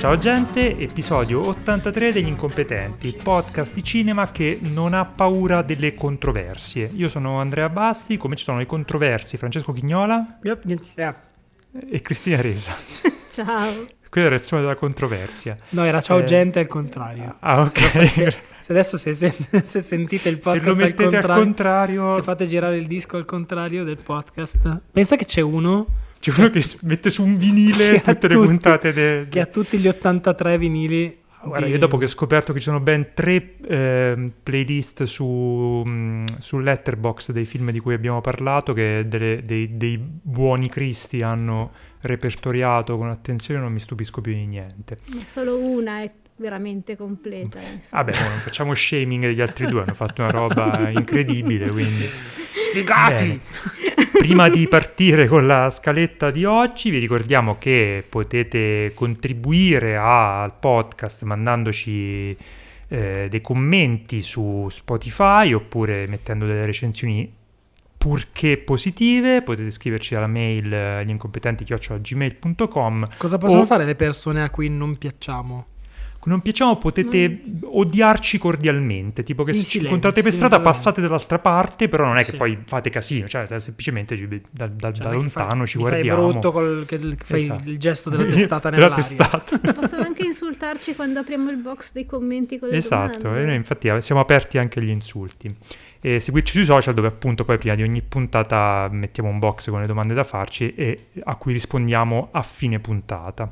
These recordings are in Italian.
Ciao gente, episodio 83 degli incompetenti, podcast di cinema che non ha paura delle controversie. Io sono Andrea Bassi, come ci sono le controversie, Francesco Chignola e Cristina Resa. Ciao. Quella è la reazione della controversia. No, era ciao Eh, gente al contrario. Ah, ok. Se, se- se adesso se, se- se sentite il Se podcast lo al mettete contrario, al contrario, se fate girare il disco al contrario del podcast, pensa che c'è uno c'è uno che mette su un vinile tutte le tutti- puntate de- che ha tutti gli 83 vinili. Guarda, di- io dopo che ho scoperto che ci sono ben tre ehm, playlist su, mm, su Letterboxd dei film di cui abbiamo parlato, che delle- dei, dei buoni cristi hanno repertoriato con attenzione, non mi stupisco più di niente. Ma solo una è veramente completa. Vabbè, non facciamo shaming degli altri due, hanno fatto una roba incredibile, quindi... Sfigati! Prima di partire con la scaletta di oggi, vi ricordiamo che potete contribuire a- al podcast mandandoci eh, dei commenti su Spotify oppure mettendo delle recensioni purché positive. Potete scriverci alla mail eh, glincompetenti.gmail.com Cosa possono O- fare le persone a cui non piacciamo? Non piacciamo potete odiarci cordialmente, tipo che In se ci incontrate per strada passate dall'altra parte, però non è che Sì. poi fate casino, cioè semplicemente ci- da, da- Cioè, da che fai- lontano ci guardiamo. Fai brutto col, che, che fai Esatto. il gesto della testata nell'aria. testata. Possono anche insultarci quando apriamo il box dei commenti con le esatto, e domande. noi infatti eh, siamo aperti anche agli insulti. E seguirci sui social dove appunto poi prima di ogni puntata mettiamo un box con le domande da farci e a cui rispondiamo a fine puntata.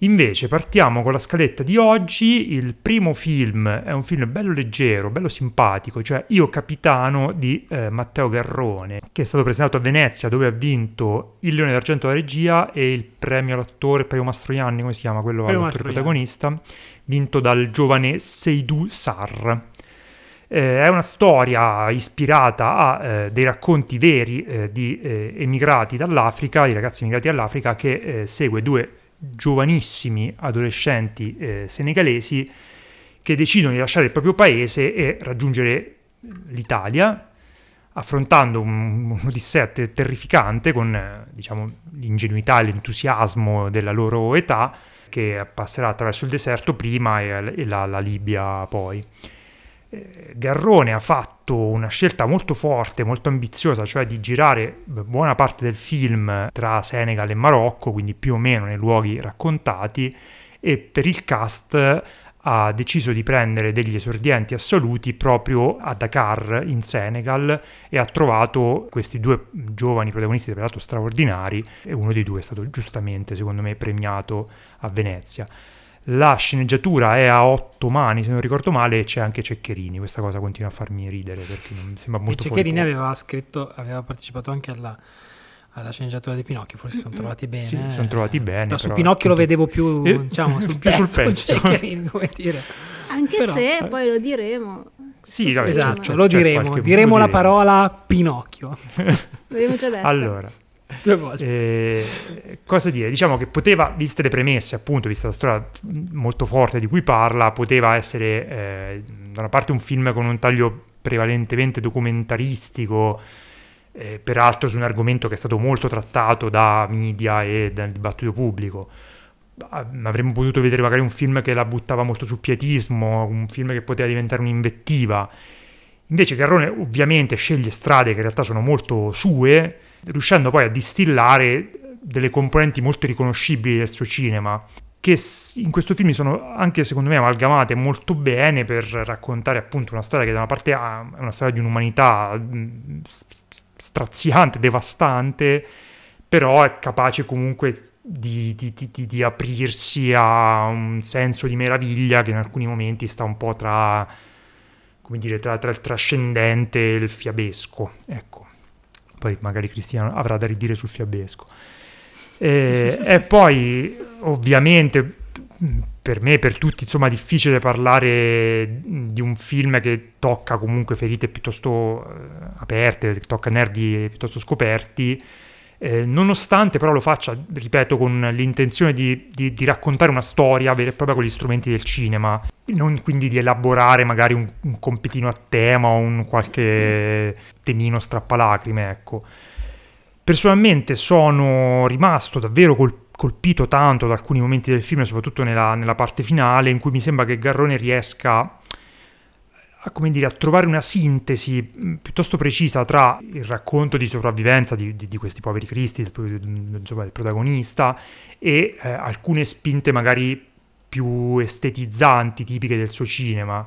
Invece partiamo con la scaletta di oggi, il primo film è un film bello leggero, bello simpatico, cioè Io Capitano di eh, Matteo Garrone, che è stato presentato a Venezia dove ha vinto il Leone d'Argento alla regia e il premio all'attore, il premio Mastroianni, come si chiama quello Premio all'attore protagonista, vinto dal giovane Seydou Sarr. Eh, è una storia ispirata a eh, dei racconti veri eh, di eh, emigrati dall'Africa, di ragazzi emigrati dall'Africa, che eh, segue due giovanissimi adolescenti eh, senegalesi che decidono di lasciare il proprio paese e raggiungere l'Italia, affrontando un- un'odissea te- terrificante con eh, diciamo, l'ingenuità e l'entusiasmo della loro età, che passerà attraverso il deserto prima e, e la- la Libia poi. Eh, Garrone ha fatto una scelta molto forte, molto ambiziosa, cioè di girare buona parte del film tra Senegal e Marocco, quindi più o meno nei luoghi raccontati, e per il cast ha deciso di prendere degli esordienti assoluti proprio a Dakar in Senegal e ha trovato questi due giovani protagonisti peraltro straordinari e uno dei due è stato giustamente secondo me premiato a Venezia. La sceneggiatura è a otto mani, se non ricordo male, e c'è anche Ceccherini. Questa cosa continua a farmi ridere perché non mi sembra E molto Ceccherini fuori aveva scritto, aveva partecipato anche alla, alla sceneggiatura di Pinocchio, forse si sono trovati bene. Sì, si sono trovati bene, Però su Pinocchio lo appunto, vedevo più, eh, diciamo, sul più sul pezzo, pezzo. Ceccherini, come dire. Anche Però- se poi lo diremo. Sì, vabbè, esatto, c'è- lo c'è diremo. qualche- diremo lo la diremo. parola Pinocchio. L'abbiamo già detto. Allora, Due volte. Eh, cosa dire? Diciamo che poteva, viste le premesse, appunto, vista la storia molto forte di cui parla, poteva essere eh, da una parte un film con un taglio prevalentemente documentaristico, eh, peraltro su un argomento che è stato molto trattato da media e dal dibattito pubblico. Ah, Avremmo potuto vedere magari un film che la buttava molto sul pietismo, un film che poteva diventare un'invettiva. Invece Garrone ovviamente sceglie strade che in realtà sono molto sue, riuscendo poi a distillare delle componenti molto riconoscibili del suo cinema, che in questo film sono anche secondo me amalgamate molto bene per raccontare appunto una storia che da una parte è una storia di un'umanità straziante, devastante, però è capace comunque di- di- di- di aprirsi a un senso di meraviglia che in alcuni momenti sta un po' tra, come dire, tra, tra il trascendente e il fiabesco. Ecco, poi magari Cristiano avrà da ridire sul fiabesco. E, e poi, ovviamente, per me, per tutti, insomma, difficile parlare di un film che tocca comunque ferite piuttosto eh, aperte, che tocca nervi piuttosto scoperti. Eh, nonostante però lo faccia, ripeto, con l'intenzione di, di, di, raccontare una storia vera e propria con gli strumenti del cinema, non quindi di elaborare magari un, un compitino a tema o un qualche temino strappalacrime, ecco. Personalmente sono rimasto davvero colpito colpito tanto da alcuni momenti del film, soprattutto nella, nella, parte finale, in cui mi sembra che Garrone riesca a, come dire, a trovare una sintesi piuttosto precisa tra il racconto di sopravvivenza di, di, di questi poveri cristi, del, del protagonista, e eh, alcune spinte magari più estetizzanti, tipiche del suo cinema,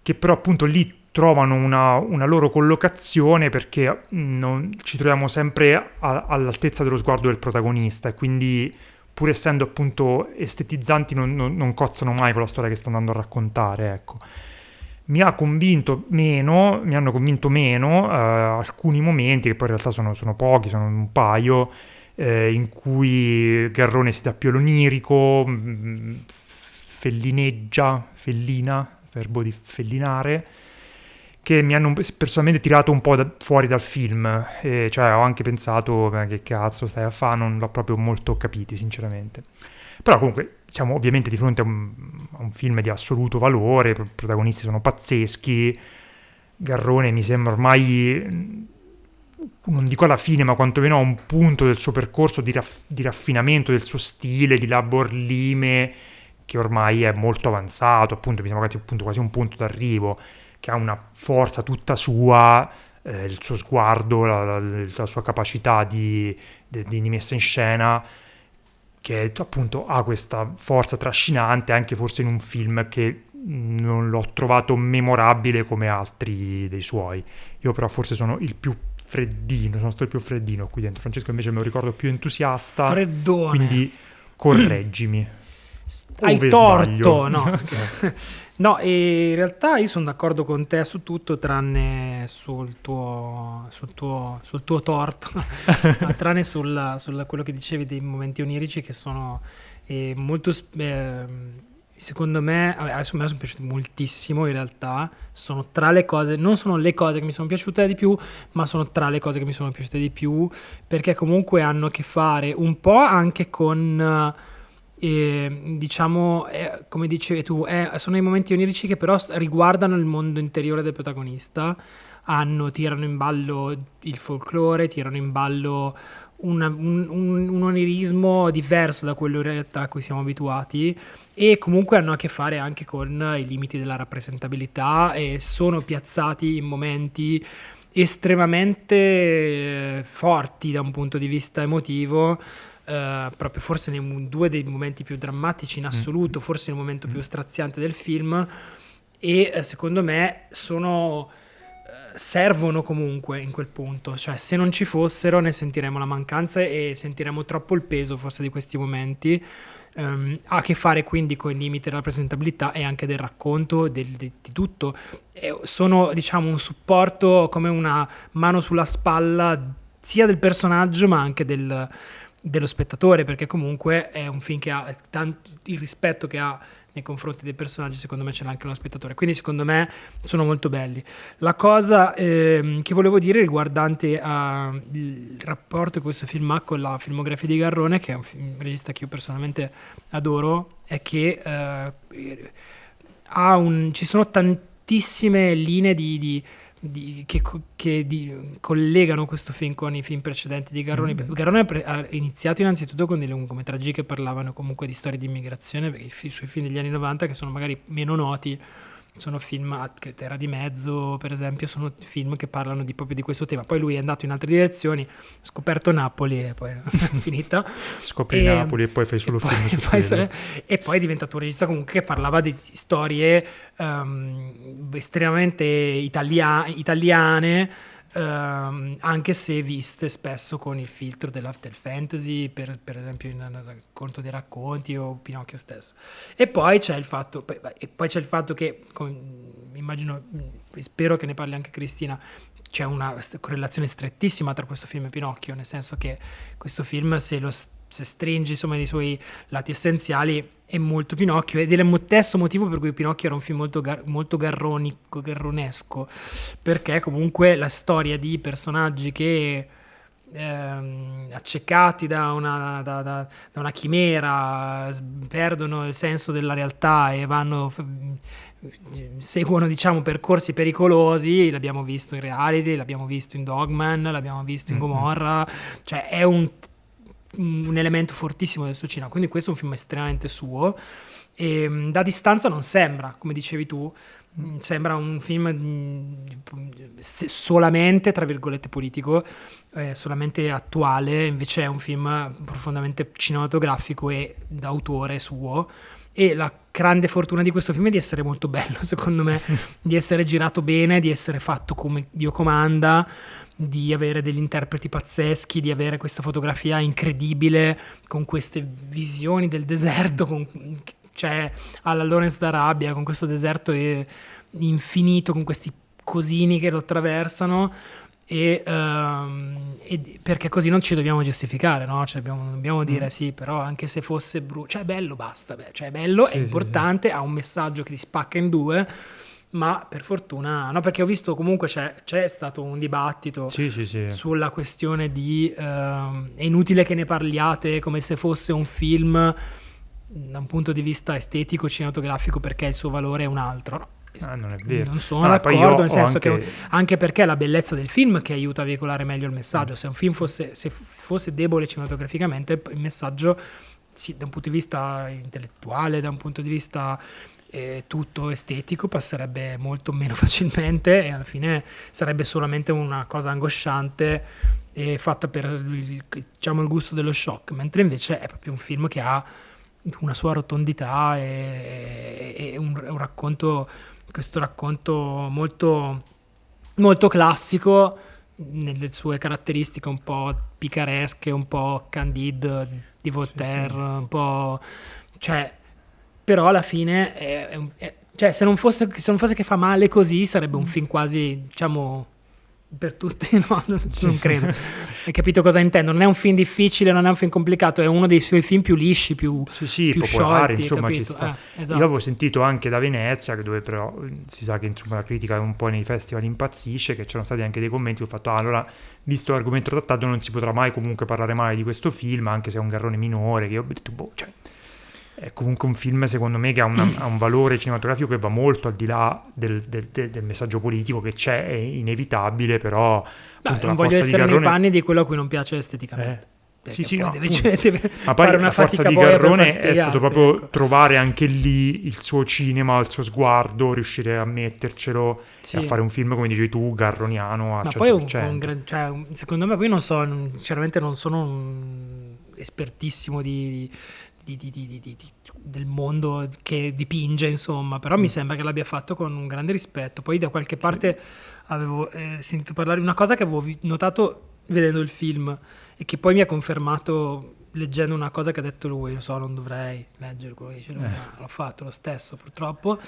che però appunto lì trovano una, una loro collocazione perché mm, non, ci troviamo sempre a, all'altezza dello sguardo del protagonista e quindi pur essendo appunto estetizzanti non, non, non, cozzano mai con la storia che sta andando a raccontare, ecco. Mi ha convinto meno, mi hanno convinto meno eh, alcuni momenti, che poi in realtà sono, sono pochi, sono un paio, eh, in cui Garrone si dà più l'onirico, mm, fellineggia, fellina, verbo di fellinare, che mi hanno personalmente tirato un po' da, fuori dal film, e cioè ho anche pensato che cazzo stai a fare, non l'ho proprio molto capito sinceramente. Però comunque siamo ovviamente di fronte a un, a un film di assoluto valore, i protagonisti sono pazzeschi, Garrone mi sembra ormai, non dico alla fine, ma quantomeno a un punto del suo percorso di, raff- di raffinamento del suo stile, di laborlime, che ormai è molto avanzato, appunto mi sembra quasi, appunto, quasi un punto d'arrivo che ha una forza tutta sua, eh, il suo sguardo, la, la, la sua capacità di, di, di, messa in scena, che appunto ha questa forza trascinante anche forse in un film che non l'ho trovato memorabile come altri dei suoi. Io però forse sono il più freddino, sono stato il più freddino qui dentro. Francesco invece me lo ricordo più entusiasta. Freddone. Quindi correggimi. Hai torto, no. no, e in realtà io sono d'accordo con te su tutto, tranne sul tuo, sul tuo, sul tuo torto, tranne sul, quello che dicevi dei momenti onirici che sono eh, molto... Eh, secondo me, adesso me sono piaciuti moltissimo in realtà, sono tra le cose, non sono le cose che mi sono piaciute di più, ma sono tra le cose che mi sono piaciute di più, perché comunque hanno a che fare un po' anche con e, diciamo, è, come dicevi tu, è, sono i momenti onirici che però riguardano il mondo interiore del protagonista, hanno, tirano in ballo il folklore, tirano in ballo una, un, un, un, onirismo diverso da quello in realtà a cui siamo abituati e comunque hanno a che fare anche con i limiti della rappresentabilità e sono piazzati in momenti estremamente eh, forti da un punto di vista emotivo Uh, proprio forse nei due dei momenti più drammatici in mm. assoluto, mm. forse il momento mm. più straziante del film e uh, secondo me sono uh, servono comunque in quel punto, cioè se non ci fossero ne sentiremo la mancanza e sentiremo troppo il peso forse di questi momenti. Um, ha a che fare quindi con i limiti della rappresentabilità e anche del racconto del, di, di, tutto. E sono diciamo un supporto come una mano sulla spalla sia del personaggio ma anche del, dello spettatore, perché comunque è un film che ha tanto il rispetto che ha nei confronti dei personaggi, secondo me ce l'ha anche lo spettatore. Quindi secondo me sono molto belli. La cosa eh, che volevo dire riguardante uh, il rapporto che questo film ha con la filmografia di Garrone, che è un, film, un regista che io personalmente adoro, è che uh, un, ci sono tantissime linee di, di di, che, che di, collegano questo film con i film precedenti di Garrone. Mm. Garrone ha iniziato innanzitutto con dei lungometraggi che parlavano comunque di storie di immigrazione, perché i, i suoi film degli anni 90 che sono magari meno noti sono film, Terra di Mezzo per esempio, sono film che parlano di, proprio di questo tema. Poi lui è andato in altre direzioni, ha scoperto Napoli e poi è finita. Scopri e, Napoli e poi fai solo e film poi, e poi, e poi è diventato un regista comunque che parlava di storie um, estremamente italia- italiane Uh, anche se viste spesso con il filtro della, del fantasy, per, per esempio in, in Conto dei racconti o Pinocchio stesso. E poi c'è il fatto, poi, poi c'è il fatto che, come, immagino, spero che ne parli anche Cristina, c'è una correlazione strettissima tra questo film e Pinocchio, nel senso che questo film, se, lo, se stringi insomma i suoi lati essenziali, è molto Pinocchio ed è il stesso motivo per cui Pinocchio era un film molto, gar- molto garronico, garronesco, perché comunque la storia di personaggi che ehm, accecati da una, da, da, da una, chimera, perdono il senso della realtà e vanno seguono diciamo percorsi pericolosi l'abbiamo visto in reality l'abbiamo visto in Dogman l'abbiamo visto in Gomorra cioè è un, un elemento fortissimo del suo cinema quindi questo è un film estremamente suo e mm, da distanza non sembra come dicevi tu mm, sembra un film mm, solamente tra virgolette politico eh, solamente attuale invece è un film profondamente cinematografico e d'autore suo. E la grande fortuna di questo film è di essere molto bello, secondo me, di essere girato bene, di essere fatto come Dio comanda, di avere degli interpreti pazzeschi, di avere questa fotografia incredibile con queste visioni del deserto, con, cioè alla Lawrence d'Arabia, con questo deserto infinito, con questi cosini che lo attraversano e, um, e, perché così non ci dobbiamo giustificare, no? Cioè dobbiamo, dobbiamo, dire mm. sì, però anche se fosse brutto, cioè è bello, basta, beh, cioè è bello, sì, è importante, sì, sì. ha un messaggio che ti spacca in due, ma per fortuna, no, perché ho visto comunque c'è, c'è stato un dibattito sulla questione di uh, è inutile che ne parliate come se fosse un film da un punto di vista estetico, cinematografico, perché il suo valore è un altro. No? Ah, non è vero. Non sono allora, d'accordo, nel senso anche... che anche perché è la bellezza del film che aiuta a veicolare meglio il messaggio. Mm. Se un film fosse, se fosse debole cinematograficamente, il messaggio sì, da un punto di vista intellettuale, da un punto di vista eh, tutto estetico, passerebbe molto meno facilmente e alla fine sarebbe solamente una cosa angosciante e fatta per diciamo, il gusto dello shock, mentre invece è proprio un film che ha una sua rotondità e, e un, un racconto questo racconto molto, molto classico nelle sue caratteristiche un po' picaresche, un po' candide di Voltaire, sì, sì. un po'... cioè, però alla fine è, è, è, cioè, se non, fosse, se non fosse che fa male così sarebbe un mm. film quasi, diciamo, per tutti, no, non, non credo. Hai capito cosa intendo? Non è un film difficile, non è un film complicato, è uno dei suoi film più lisci, più, sì, sì, più popolari, sciolti, insomma, ci sta. Eh, esatto. Io l'avevo sentito anche da Venezia, dove però si sa che insomma, la critica un po' nei festival impazzisce, che c'erano stati anche dei commenti, ho fatto, ah, allora, visto l'argomento trattato, non si potrà mai comunque parlare male di questo film, anche se è un garrone minore, che io ho detto, boh, cioè è comunque un film secondo me che ha, una, ha, un valore cinematografico che va molto al di là del, del, del, messaggio politico che c'è, è inevitabile, però... Beh, non voglio essere Garrone... nei panni di quello a cui non piace esteticamente. Eh. Sì, sì, no, deve, deve ma poi una forza di Garrone è stato proprio ecco. trovare anche lì il suo cinema, il suo sguardo, riuscire a mettercelo sì. e a fare un film come dicevi tu, garroniano a Ma 100%. poi un, un gran, cioè, secondo me, poi non so, sinceramente non sono un espertissimo di, di, di, del mondo che dipinge, insomma, però mm. mi sembra che l'abbia fatto con un grande rispetto. Poi da qualche parte avevo eh, sentito parlare di una cosa che avevo notato vedendo il film e che poi mi ha confermato leggendo una cosa che ha detto lui, lo so, non dovrei leggere quello che dice lui, eh. ma l'ho fatto lo stesso purtroppo,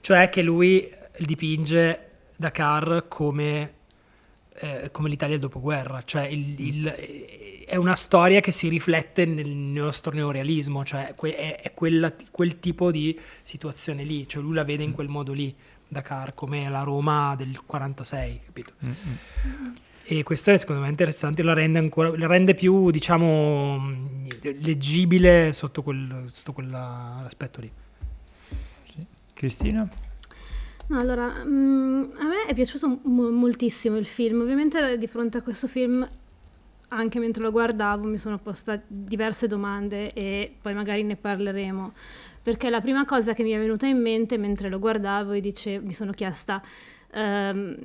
cioè che lui dipinge Dakar come eh, come l'Italia del dopoguerra, cioè il, il, è una storia che si riflette nel nostro neorealismo, cioè è, è quella, quel tipo di situazione lì, cioè lui la vede in quel modo lì, Dakar, come la Roma del 46, capito? Mm-hmm. E questo è secondo me interessante, la rende, ancora, la rende più, diciamo, leggibile sotto, quel, sotto quell'aspetto lì. Cristina? No, allora, mh, mm, a me è piaciuto mo- moltissimo il film. Ovviamente di fronte a questo film, anche mentre lo guardavo, mi sono posta diverse domande e poi magari ne parleremo. Perché la prima cosa che mi è venuta in mente mentre lo guardavo e dice, mi sono chiesta um,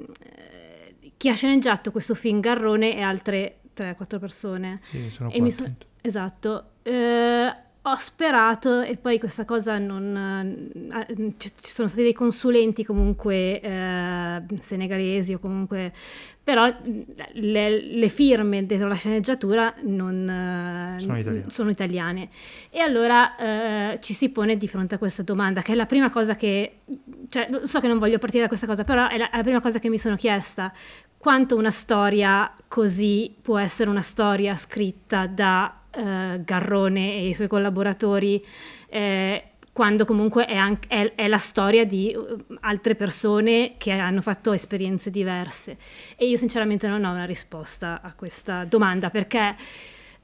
chi ha sceneggiato questo film Garrone e altre 3-4 persone. Sì, sono e so- Esatto. Uh, ho sperato e poi questa cosa non... Eh, ci sono stati dei consulenti comunque eh, senegalesi o comunque... però le, le, firme della sceneggiatura non, eh, sono, italiane. sono, italiane. E allora eh, ci si pone di fronte a questa domanda, che è la prima cosa che... Cioè, so che non voglio partire da questa cosa, però è la, è la prima cosa che mi sono chiesta. Quanto una storia così può essere una storia scritta da eh, Garrone e i suoi collaboratori, eh, quando comunque è, anche, è, è, la storia di uh, altre persone che hanno fatto esperienze diverse. E io sinceramente non ho una risposta a questa domanda perché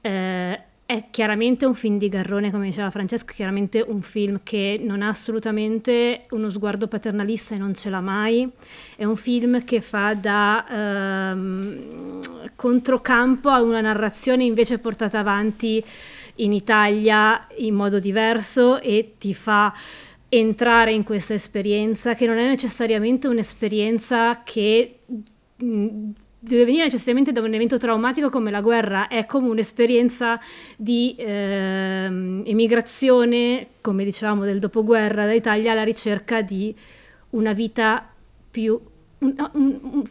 eh, è chiaramente un film di Garrone, come diceva Francesco, chiaramente un film che non ha assolutamente uno sguardo paternalista e non ce l'ha mai. È un film che fa da ehm, controcampo a una narrazione invece portata avanti in Italia in modo diverso e ti fa entrare in questa esperienza che non è necessariamente un'esperienza che deve venire necessariamente da un evento traumatico come la guerra, è come un'esperienza di eh, emigrazione, come dicevamo, del dopoguerra dall'Italia alla ricerca di una vita più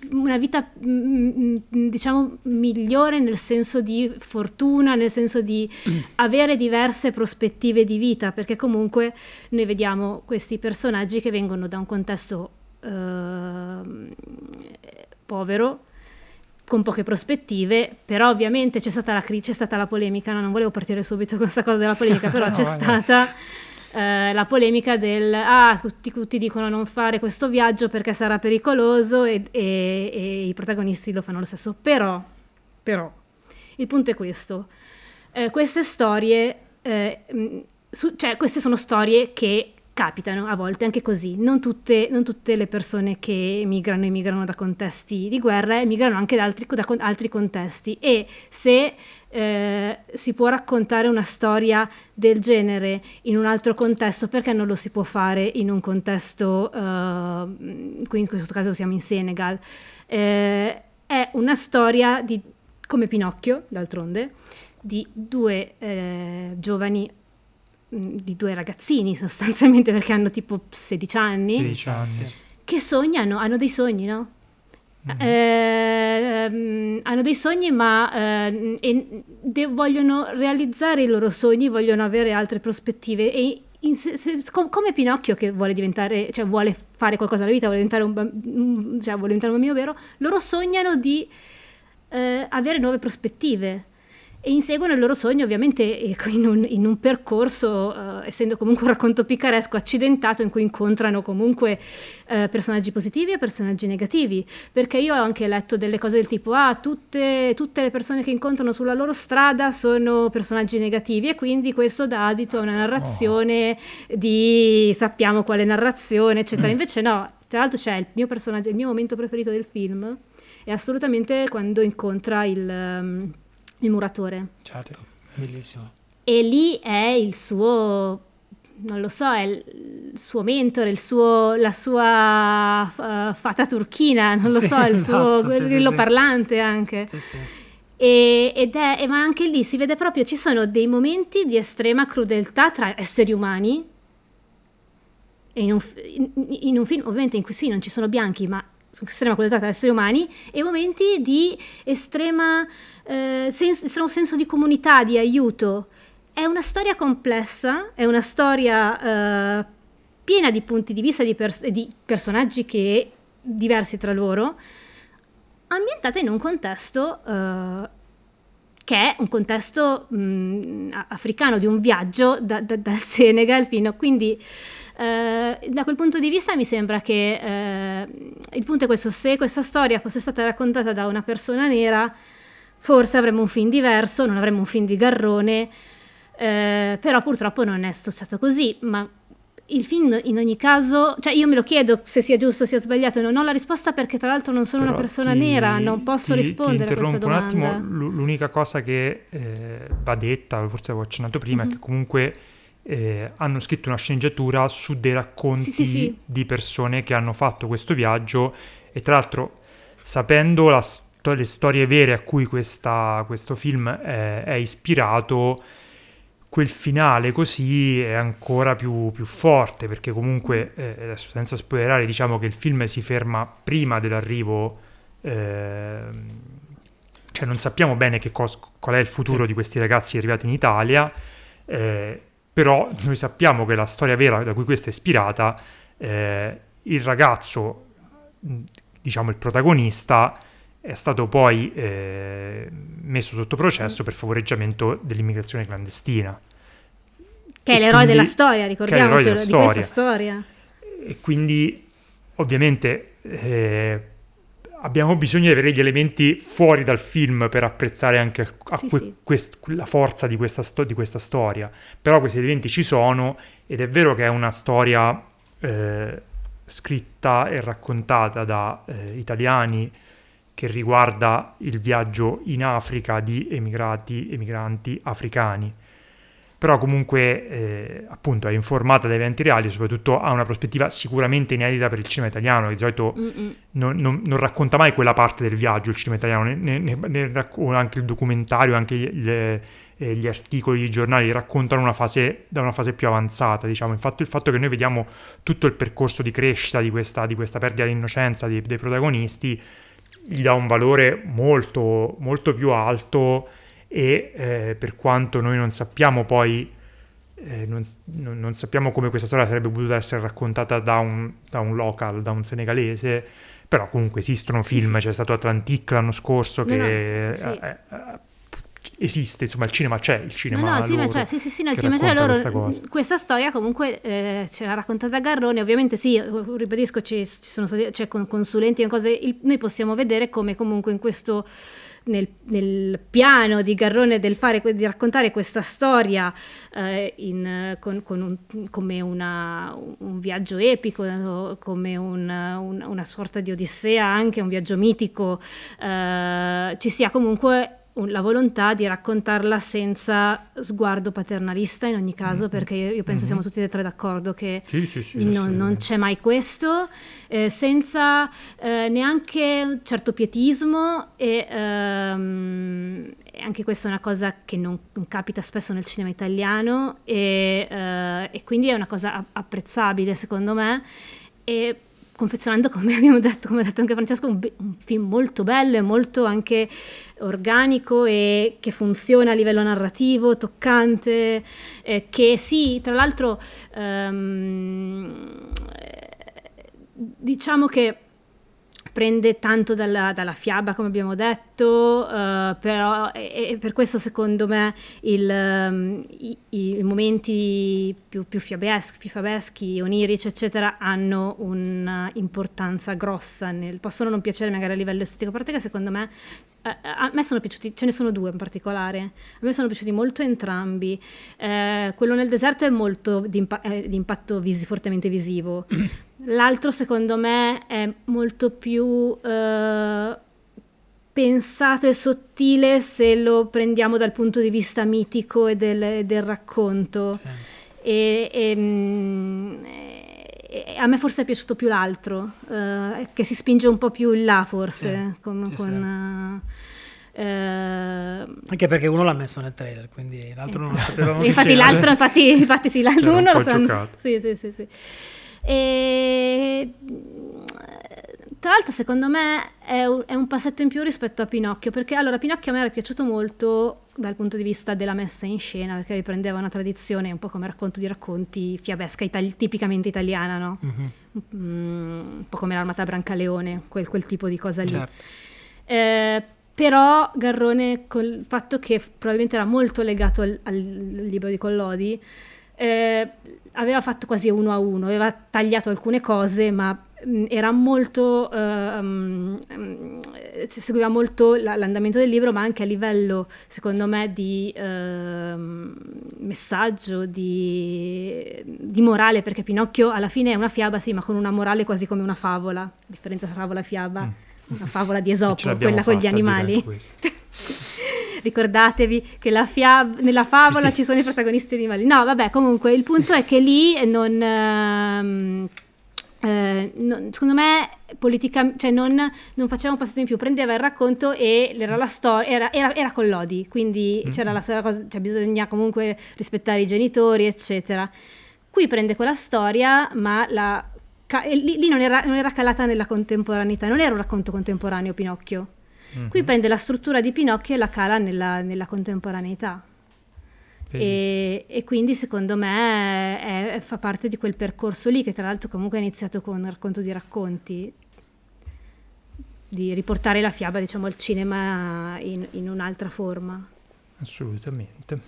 una vita mm, mm, mm, diciamo migliore nel senso di fortuna, nel senso di avere diverse prospettive di vita, perché comunque noi vediamo questi personaggi che vengono da un contesto eh, povero, con poche prospettive, però ovviamente c'è stata la, c'è stata la polemica, no? non volevo partire subito con questa cosa della polemica, però no, c'è stata eh, la polemica del ah, tutti, tutti, dicono non fare questo viaggio perché sarà pericoloso e, e, e, i protagonisti lo fanno lo stesso. Però, però il punto è questo. Eh, queste storie, eh, su, cioè queste sono storie che capitano a volte anche così. Non tutte, non tutte le persone che emigrano emigrano da contesti di guerra, emigrano anche da altri, da altri contesti. E se eh, si può raccontare una storia del genere in un altro contesto, perché non lo si può fare in un contesto, eh, qui in questo caso siamo in Senegal, eh, è una storia di, come Pinocchio, d'altronde, di due eh, giovani di due ragazzini sostanzialmente perché hanno tipo 16 anni, 16 anni. che sognano, hanno dei sogni, no? Mm-hmm. Eh, hanno dei sogni ma eh, de- vogliono realizzare i loro sogni, vogliono avere altre prospettive e in, se, se, com- come Pinocchio che vuole diventare, cioè vuole fare qualcosa nella vita, vuole diventare un, bamb- cioè vuole diventare un bambino vero, loro sognano di eh, avere nuove prospettive e inseguono il loro sogno ovviamente in un, in un percorso, uh, essendo comunque un racconto picaresco, accidentato in cui incontrano comunque uh, personaggi positivi e personaggi negativi, perché io ho anche letto delle cose del tipo, ah, tutte, tutte le persone che incontrano sulla loro strada sono personaggi negativi e quindi questo dà adito a una narrazione oh. di sappiamo quale narrazione, eccetera. Mm. Invece no, tra l'altro c'è il mio personaggio, il mio momento preferito del film, è assolutamente quando incontra il... Um, il muratore. Certo, bellissimo. E lì è il suo, non lo so, è il suo mentore, il suo, la sua uh, fata turchina, non lo sì, so, il esatto, suo sì, grillo sì, parlante anche. E, ed è, ma anche lì si vede proprio, ci sono dei momenti di estrema crudeltà tra esseri umani. E in un, in, in un film, ovviamente, in cui sì, non ci sono bianchi, ma estrema crudeltà tra esseri umani, e momenti di estrema eh, senso, estremo senso di comunità, di aiuto. È una storia complessa, è una storia eh, piena di punti di vista di, pers- di personaggi che diversi tra loro, ambientata in un contesto eh, che è un contesto mh, africano di un viaggio da, da, dal Senegal fino quindi eh, da quel punto di vista mi sembra che eh, il punto è questo, se questa storia fosse stata raccontata da una persona nera, forse avremmo un film diverso, non avremmo un film di Garrone, eh, però purtroppo non è stato così, ma il film in ogni caso, cioè io me lo chiedo se sia giusto o sia sbagliato, non ho la risposta perché tra l'altro non sono Però una persona ti, nera, non posso ti, rispondere ti a questa domanda. un attimo, l'unica cosa che eh, va detta, forse avevo accennato prima, mm-hmm. è che mhm. comunque eh, hanno scritto una sceneggiatura su dei racconti sì, sì, sì. di persone che hanno fatto questo viaggio e tra l'altro sapendo la, le storie vere a cui questa, questo film è, è, ispirato, quel finale così è ancora più, più forte perché comunque, eh, senza spoilerare, diciamo che il film si ferma prima dell'arrivo, eh, cioè non sappiamo bene cos- qual è il futuro di questi ragazzi arrivati in Italia. Eh, però noi sappiamo che la storia vera da cui questa è ispirata, eh, il ragazzo, diciamo il protagonista, è stato poi eh, messo sotto processo per favoreggiamento dell'immigrazione clandestina. Che è l'eroe quindi, della storia, ricordiamoci di storia. questa storia. E quindi, ovviamente, eh, abbiamo bisogno di avere gli elementi fuori dal film per apprezzare anche sì, que- sì. Quest- la forza di questa, sto- di questa, storia. Però questi elementi ci sono ed è vero che è una storia eh, scritta e raccontata da eh, italiani che riguarda il viaggio in Africa di emigrati, emigranti africani. Però comunque eh, appunto è informata da eventi reali e soprattutto ha una prospettiva sicuramente inedita per il cinema italiano, che di solito non, non, non, racconta mai quella parte del viaggio il cinema italiano, ne, ne, ne racconta anche il documentario, anche gli, le, eh, gli articoli, i giornali raccontano una fase, da una fase più avanzata, diciamo. Infatti il fatto che noi vediamo tutto il percorso di crescita di questa, di questa perdita di innocenza dei, dei protagonisti gli dà un valore molto, molto più alto e eh, per quanto noi non sappiamo poi, eh, non, non, sappiamo come questa storia sarebbe potuta essere raccontata da un, da un local, da un senegalese, però comunque esistono film, sì, c'è stato Atlantic l'anno scorso che no, sì. Eh, esiste, insomma il cinema c'è, il cinema No, no, sì, cioè, sì, sì, sì, no, il cinema c'è, loro, questa, questa, storia comunque eh, ce l'ha raccontata Garrone, ovviamente sì, ribadisco, ci, ci sono stati, cioè, con consulenti e cose, il, noi possiamo vedere come comunque in questo nel, nel, piano di Garrone del fare, di raccontare questa storia eh, in, con, con un, come una, un viaggio epico, come un, un, una sorta di odissea, anche un viaggio mitico, eh, ci sia comunque la volontà di raccontarla senza sguardo paternalista in ogni caso, mm-hmm. perché io, io penso mm-hmm. siamo tutti e tre d'accordo che sì, sì, sì, non, non, c'è mai questo, eh, senza eh, neanche un certo pietismo e ehm, anche questa è una cosa che non, non, capita spesso nel cinema italiano e, eh, e quindi è una cosa apprezzabile secondo me. E confezionando, come abbiamo detto, come ha detto anche Francesco, un, un, film molto bello e molto anche organico e che funziona a livello narrativo, toccante, eh, che sì, tra l'altro ehm, diciamo che prende tanto dalla, dalla fiaba, come abbiamo detto, uh, però e, e per questo secondo me il, um, i, i, momenti più, più, fiabeschi, più fiabeschi, onirici, eccetera, hanno un'importanza grossa. Nel, possono non piacere magari a livello estetico, a parte che secondo me, eh, a me sono piaciuti, ce ne sono due in particolare, a me sono piaciuti molto entrambi. Eh, quello nel deserto è molto di, impa- eh, impatto visi, fortemente visivo. L'altro secondo me è molto più eh, pensato e sottile se lo prendiamo dal punto di vista mitico e del, del racconto. Sì. E, e, mm, e, a me forse è piaciuto più l'altro, eh, che si spinge un po' più in là forse. Sì. Con, sì, con, uh, Anche perché uno l'ha messo nel trailer, quindi l'altro non lo sapevamo. infatti l'altro, infatti, infatti sì, l'altro uno lo sanno. Sì, sì, sì, sì. E tra l'altro secondo me è un, è un, passetto in più rispetto a Pinocchio, perché allora Pinocchio a me era piaciuto molto dal punto di vista della messa in scena, perché riprendeva una tradizione un po' come racconto di racconti fiabesca, itali- tipicamente italiana, no? Mm-hmm. Mm, un po' come l'Armata Brancaleone, quel, quel tipo di cosa lì. Certo. Eh, però Garrone, col fatto che probabilmente era molto legato al, al libro di Collodi, eh, aveva fatto quasi uno a uno, aveva tagliato alcune cose, ma mh, era molto, um, um, seguiva molto la, l'andamento del libro, ma anche a livello, secondo me, di uh, messaggio, di, di, morale, perché Pinocchio alla fine è una fiaba, sì, ma con una morale quasi come una favola, differenza tra favola e fiaba, mm. una favola di Esopo, quella con gli animali. ricordatevi che fiab- nella favola sì. ci sono i protagonisti animali. No, vabbè, comunque il punto è che lì non... Ehm, eh, non, secondo me politica, cioè non, non, faceva un passato in più, prendeva il racconto e era la storia, era, era, era, con Lodi, quindi mm-hmm. c'era la sola cosa, cioè bisogna comunque rispettare i genitori, eccetera. Qui prende quella storia, ma la, lì, lì non, era, non era calata nella contemporaneità, non era un racconto contemporaneo Pinocchio. Mm-hmm. Qui prende la struttura di Pinocchio e la cala nella, nella contemporaneità. E, e, quindi secondo me è, è, fa parte di quel percorso lì che tra l'altro comunque è iniziato con un racconto di racconti di riportare la fiaba diciamo al cinema in, in un'altra forma assolutamente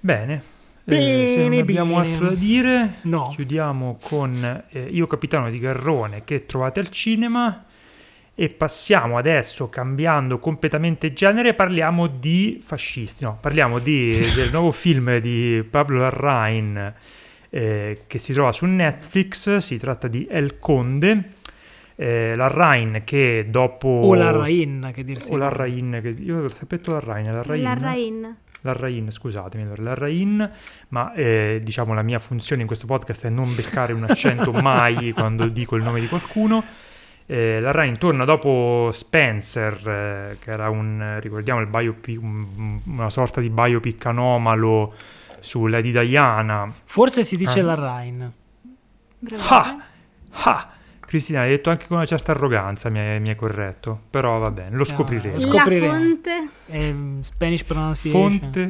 bene Bene, eh, se non abbiamo bene. altro da dire, no. chiudiamo con eh, Io Capitano di Garrone che trovate al cinema e passiamo adesso, cambiando completamente genere, parliamo di fascisti, no, parliamo di, del nuovo film di Pablo Larrain eh, che si trova su Netflix, si tratta di El Conde. Eh, Larrain che dopo... O Larrain, che dirsi. O Larrain, che io ho detto Larrain, Larrain. Larrain. Larrain, scusatemi, Larrain, ma eh, diciamo la mia funzione in questo podcast è non beccare un accento mai quando dico il nome di qualcuno. Eh, Larrain torna dopo Spencer, eh, che era un, ricordiamo, il biopic, una sorta di biopic anomalo su Lady Diana. Forse si dice ah. Larrain. Ha! Ha! Cristina, hai detto anche con una certa arroganza, mi hai, mi hai corretto, però va bene, lo scopriremo. No, lo scopriremo. La fonte? Eh, Spanish pronunciation. Fonte?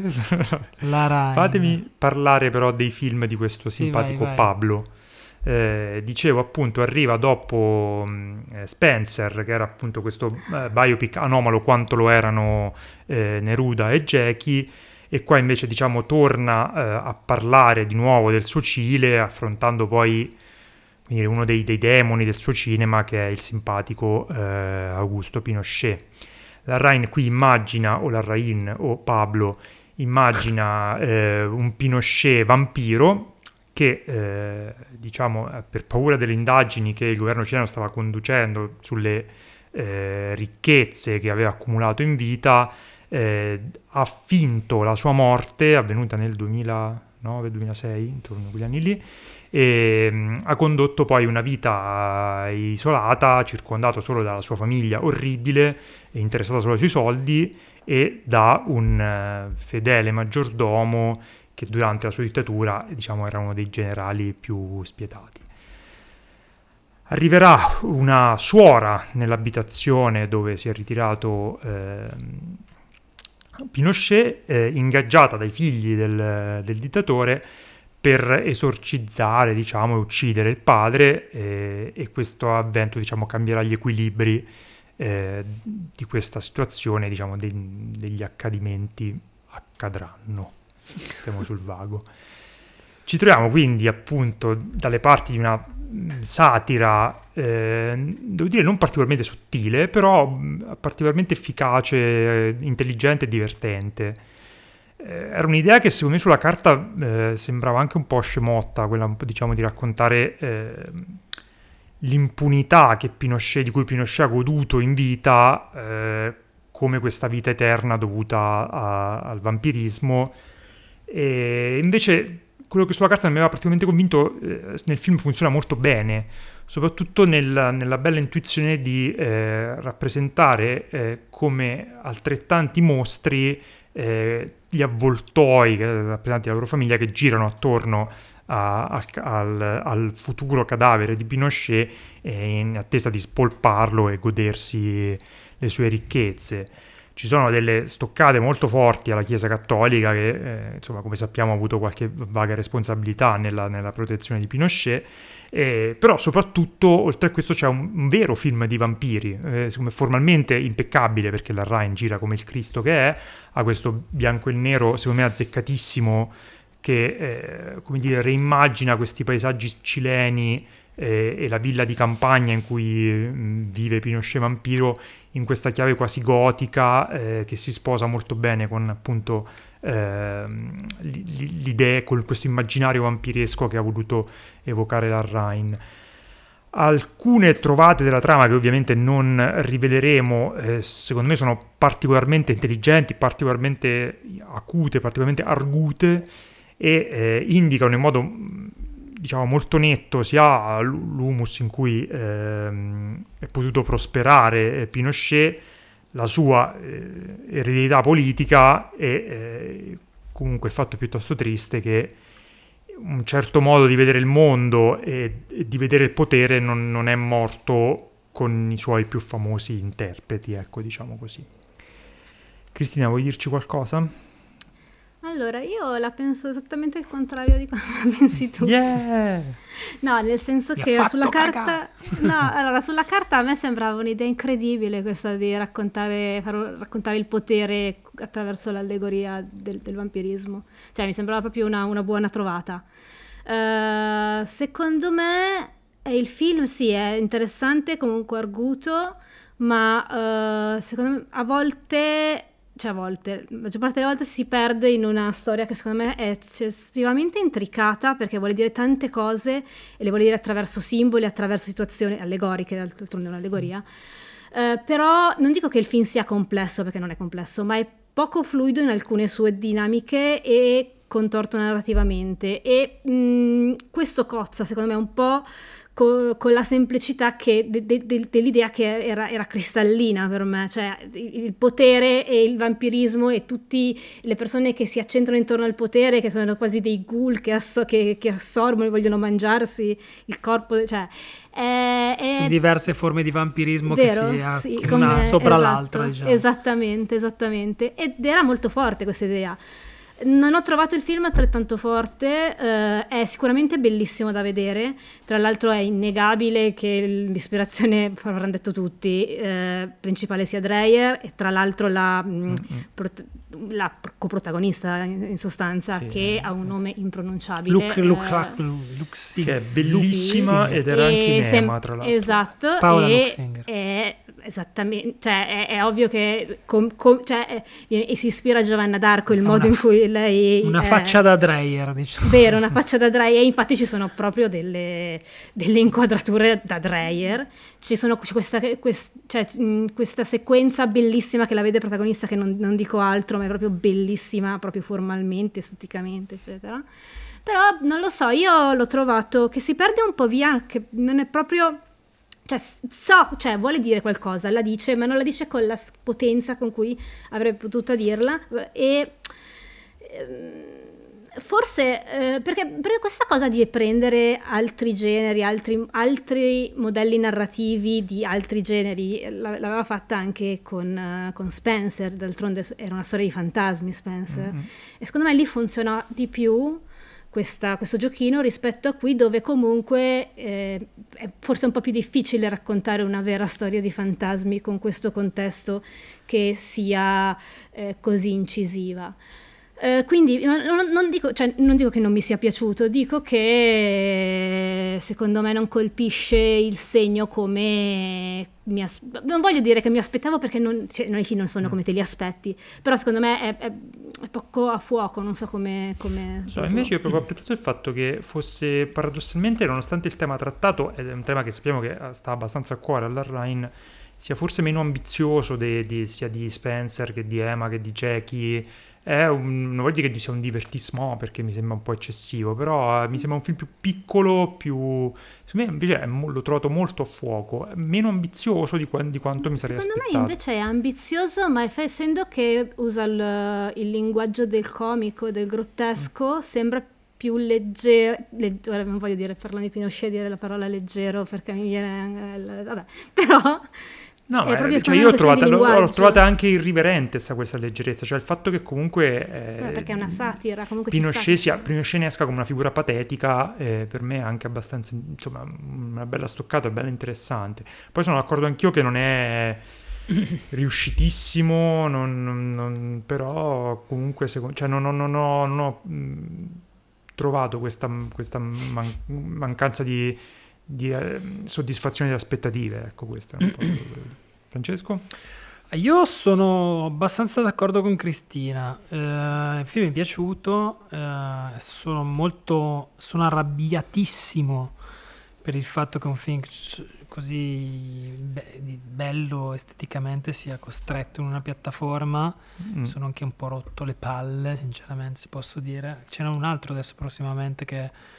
Fatemi parlare però dei film di questo simpatico sì, vai, vai. Pablo. Eh, dicevo appunto arriva dopo mh, eh, Spencer che era appunto questo eh, biopic anomalo quanto lo erano eh, Neruda e Jackie e qua invece diciamo torna eh, a parlare di nuovo del suo Cile affrontando poi quindi uno dei, dei, demoni del suo cinema che è il simpatico eh, Augusto Pinochet. Larrain qui immagina, o Larrain o Pablo, immagina un Pinochet vampiro che, eh, diciamo, eh, per paura delle indagini che il governo cileno stava conducendo sulle eh, ricchezze che aveva accumulato in vita, eh, ha finto la sua morte, avvenuta nel 2009-2006, intorno a quegli anni lì, e um, ha condotto poi una vita isolata, circondato solo dalla sua famiglia orribile, interessata solo ai suoi soldi e da un uh, fedele maggiordomo che durante la sua dittatura diciamo, era uno dei generali più spietati. Arriverà una suora nell'abitazione dove si è ritirato eh, Pinochet, eh, ingaggiata dai figli del, del dittatore, per esorcizzare, diciamo, e uccidere il padre eh, e questo avvento, diciamo, cambierà gli equilibri eh, di questa situazione, diciamo, de- degli accadimenti accadranno. Stiamo sul vago. Ci troviamo quindi appunto dalle parti di una satira, eh, devo dire non particolarmente sottile, però particolarmente efficace, intelligente e divertente eh, era un'idea che secondo me sulla carta eh, sembrava anche un po' scemotta, quella diciamo di raccontare eh, l'impunità Pinochet, di cui Pinochet ha goduto in vita eh, come questa vita eterna dovuta a, al vampirismo. E invece quello che sulla carta mi aveva praticamente convinto eh, nel film funziona molto bene, soprattutto nel, nella bella intuizione di eh, rappresentare come altrettanti mostri eh, gli avvoltoi che rappresentanti la loro famiglia che girano attorno a, a, al, al, futuro cadavere di Pinochet eh, in attesa di spolparlo e godersi le sue ricchezze. Ci sono delle stoccate molto forti alla Chiesa Cattolica che, eh, insomma, come sappiamo, ha avuto qualche vaga responsabilità nella, nella protezione di Pinochet. Eh, però soprattutto, oltre a questo, c'è un, un vero film di vampiri, eh, formalmente impeccabile perché la Ryan gira come il Cristo che è, ha questo bianco e nero, secondo me azzeccatissimo, che eh, come dire, reimmagina questi paesaggi cileni eh, e la villa di campagna in cui mh, vive Pinochet vampiro in questa chiave quasi gotica eh, che si sposa molto bene con appunto eh, l'idea, con questo immaginario vampiresco che ha voluto evocare la Rhine. Alcune trovate della trama che ovviamente non riveleremo, eh, secondo me sono particolarmente intelligenti, particolarmente acute, particolarmente argute e eh, indicano in modo diciamo molto netto sia l'humus in cui ehm, è potuto prosperare Pinochet la sua eh, eredità politica e eh, comunque il fatto piuttosto triste che un certo modo di vedere il mondo e, e di vedere il potere non, non, è morto con i suoi più famosi interpreti, ecco, diciamo così. Cristina, vuoi dirci qualcosa? Allora, io la penso esattamente il contrario di come la pensi tu. Yeah! No, nel senso Mi che sulla carta, no, allora, sulla carta a me sembrava un'idea incredibile questa di raccontare, far raccontare il potere attraverso l'allegoria del, del vampirismo. Cioè, mi sembrava proprio una, una buona trovata. Eh, secondo me eh, il film sì, è interessante, comunque arguto, ma eh, secondo me a volte, cioè a volte, la maggior parte delle volte si perde in una storia che secondo me è eccessivamente intricata perché vuole dire tante cose e le vuole dire attraverso simboli, attraverso situazioni allegoriche, d'altronde è un'allegoria. Eh, però non dico che il film sia complesso perché non è complesso, ma è poco fluido in alcune sue dinamiche e contorto narrativamente e mh, questo cozza secondo me un po' co- con la semplicità che- de- de- de- dell'idea che era, era cristallina per me, cioè il potere e il vampirismo e tutte le persone che si accentrano intorno al potere, che sono quasi dei ghoul che, asso- che- che assorbono e vogliono mangiarsi il corpo, cioè è, è- Sono diverse forme di vampirismo Vero? che si ha Sì, una come- sopra esatto, l'altra. Diciamo. Esattamente, esattamente. Ed era molto forte questa idea. Non ho trovato il film altrettanto forte, eh, è sicuramente bellissimo da vedere, tra l'altro è innegabile che l'ispirazione, avranno detto tutti, eh, principale sia Dreyer e tra l'altro la, mh, prot- la coprotagonista in, in sostanza Sì. che ha un nome impronunciabile. Luke, Luke, eh, Luke, Luke Sig- Che è bellissima Sì. ed era anche e in sem- Ema, tra l'altro. Esatto, Paola e Luxinger. è esattamente, cioè è, è ovvio che com- com- cioè, è- viene- e si ispira a Giovanna d'Arco il modo una in cui lei Una è- faccia da Dreyer, diciamo. Vero, una faccia da Dreyer, infatti ci sono proprio delle, delle inquadrature da Dreyer. Ci sono questa, quest- cioè, questa sequenza bellissima che la vede protagonista, che non, non dico altro, ma è proprio bellissima, proprio formalmente, esteticamente, eccetera. Però non lo so, io l'ho trovato che si perde un po' via, che non è proprio. Cioè, so, cioè, vuole dire qualcosa, la dice, ma non la dice con la potenza con cui avrebbe potuto dirla. E ehm, forse eh, perché, perché questa cosa di prendere altri generi, altri, altri modelli narrativi di altri generi, la- l'aveva fatta anche con, eh, con Spencer, d'altronde era una storia di fantasmi Spencer. E secondo me lì funziona di più questa- questo giochino rispetto a qui dove comunque eh, è forse un po' più difficile raccontare una vera storia di fantasmi con questo contesto che sia eh, così incisiva. Eh, quindi non, non dico, cioè, non dico che non mi sia piaciuto, dico che secondo me non colpisce il segno come mi as- non voglio dire che mi aspettavo perché non, cioè, no, i film non sono come te li aspetti, però secondo me è- è poco a fuoco, non so come... come So, invece ho proprio apprezzato il fatto che fosse paradossalmente, nonostante il tema trattato, è un tema che sappiamo che eh, sta abbastanza a cuore all'Arline, sia forse meno ambizioso de- di- sia di Spencer che di Emma che di Jackie. È un, non voglio dire che sia un divertissement perché mi sembra un po' eccessivo, però eh, mi sembra un film più piccolo, più... Secondo me invece l'ho trovato molto a fuoco, meno ambizioso di, di quanto mi sarei Secondo me aspettato. invece è ambizioso, ma essendo che usa il, il linguaggio del comico, del grottesco, sembra più leggero, legg- ora non voglio dire parlando di Pinochet dire la parola leggero perché mi viene, eh, vabbè, però No, ma proprio cioè io l'ho trovata, l'ho- l'ho trovata anche irriverente sta, questa leggerezza, cioè il fatto che comunque eh, eh, perché è una satira, comunque Pinochet, sia, Pinochet esca come una figura patetica, eh, per me è anche abbastanza, insomma, una bella stoccata, bella interessante. Poi sono d'accordo anch'io che non è riuscitissimo, non- non- non- però comunque secondo, cioè non, ho, trovato questa, questa man- mancanza di, di, eh, soddisfazione delle aspettative, ecco questo è un po'. Francesco? Io sono abbastanza d'accordo con Cristina. Eh, il film mi è piaciuto. eh, sono molto. Sono arrabbiatissimo per il fatto che un film così be- bello esteticamente sia costretto in una piattaforma. Mm. Sono anche un po' rotto le palle, sinceramente, se posso dire. Ce n'è un altro adesso prossimamente che.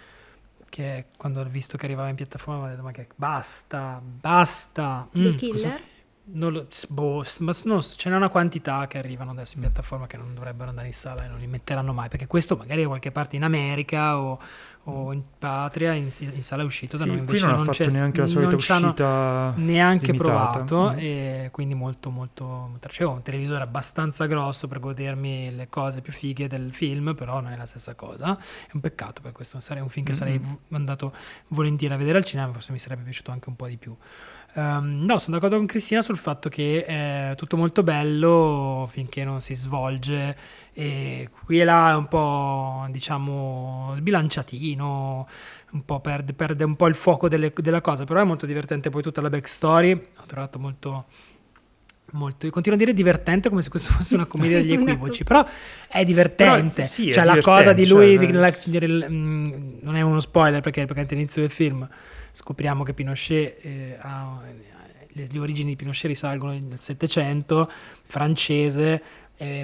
Che quando ho visto che arrivava in piattaforma ho detto ma che basta, basta. The Mm, Killer? Non lo, boh, ma no, ce n'è una quantità che arrivano adesso in piattaforma che non dovrebbero andare in sala e non li metteranno mai perché questo magari da qualche parte in America o, o in patria in, in, sala è uscito da sì, noi invece non, non c'è neanche la solita uscita neanche limitata. provato mm. e quindi molto molto c'è un televisore abbastanza grosso per godermi le cose più fighe del film però non è la stessa cosa è un peccato per questo sarei un film che sarei mm-hmm. andato volentieri a vedere al cinema forse mi sarebbe piaciuto anche un po' di più Um, no, sono d'accordo con Cristina sul fatto che è tutto molto bello finché non si svolge e qui e là è un po', diciamo, sbilanciatino, un po' perde, perde un po' il fuoco delle, della cosa, però è molto divertente poi tutta la backstory, ho trovato molto... Molto, io continuo a dire divertente come se questo fosse una commedia degli equivoci, però è divertente. Però, sì, cioè, è la cosa di lui, cioè, di, la, di, mm, non è uno spoiler perché, perché all'inizio del film scopriamo che Pinochet eh, ha, le, le, origini di Pinochet risalgono nel Settecento, francese,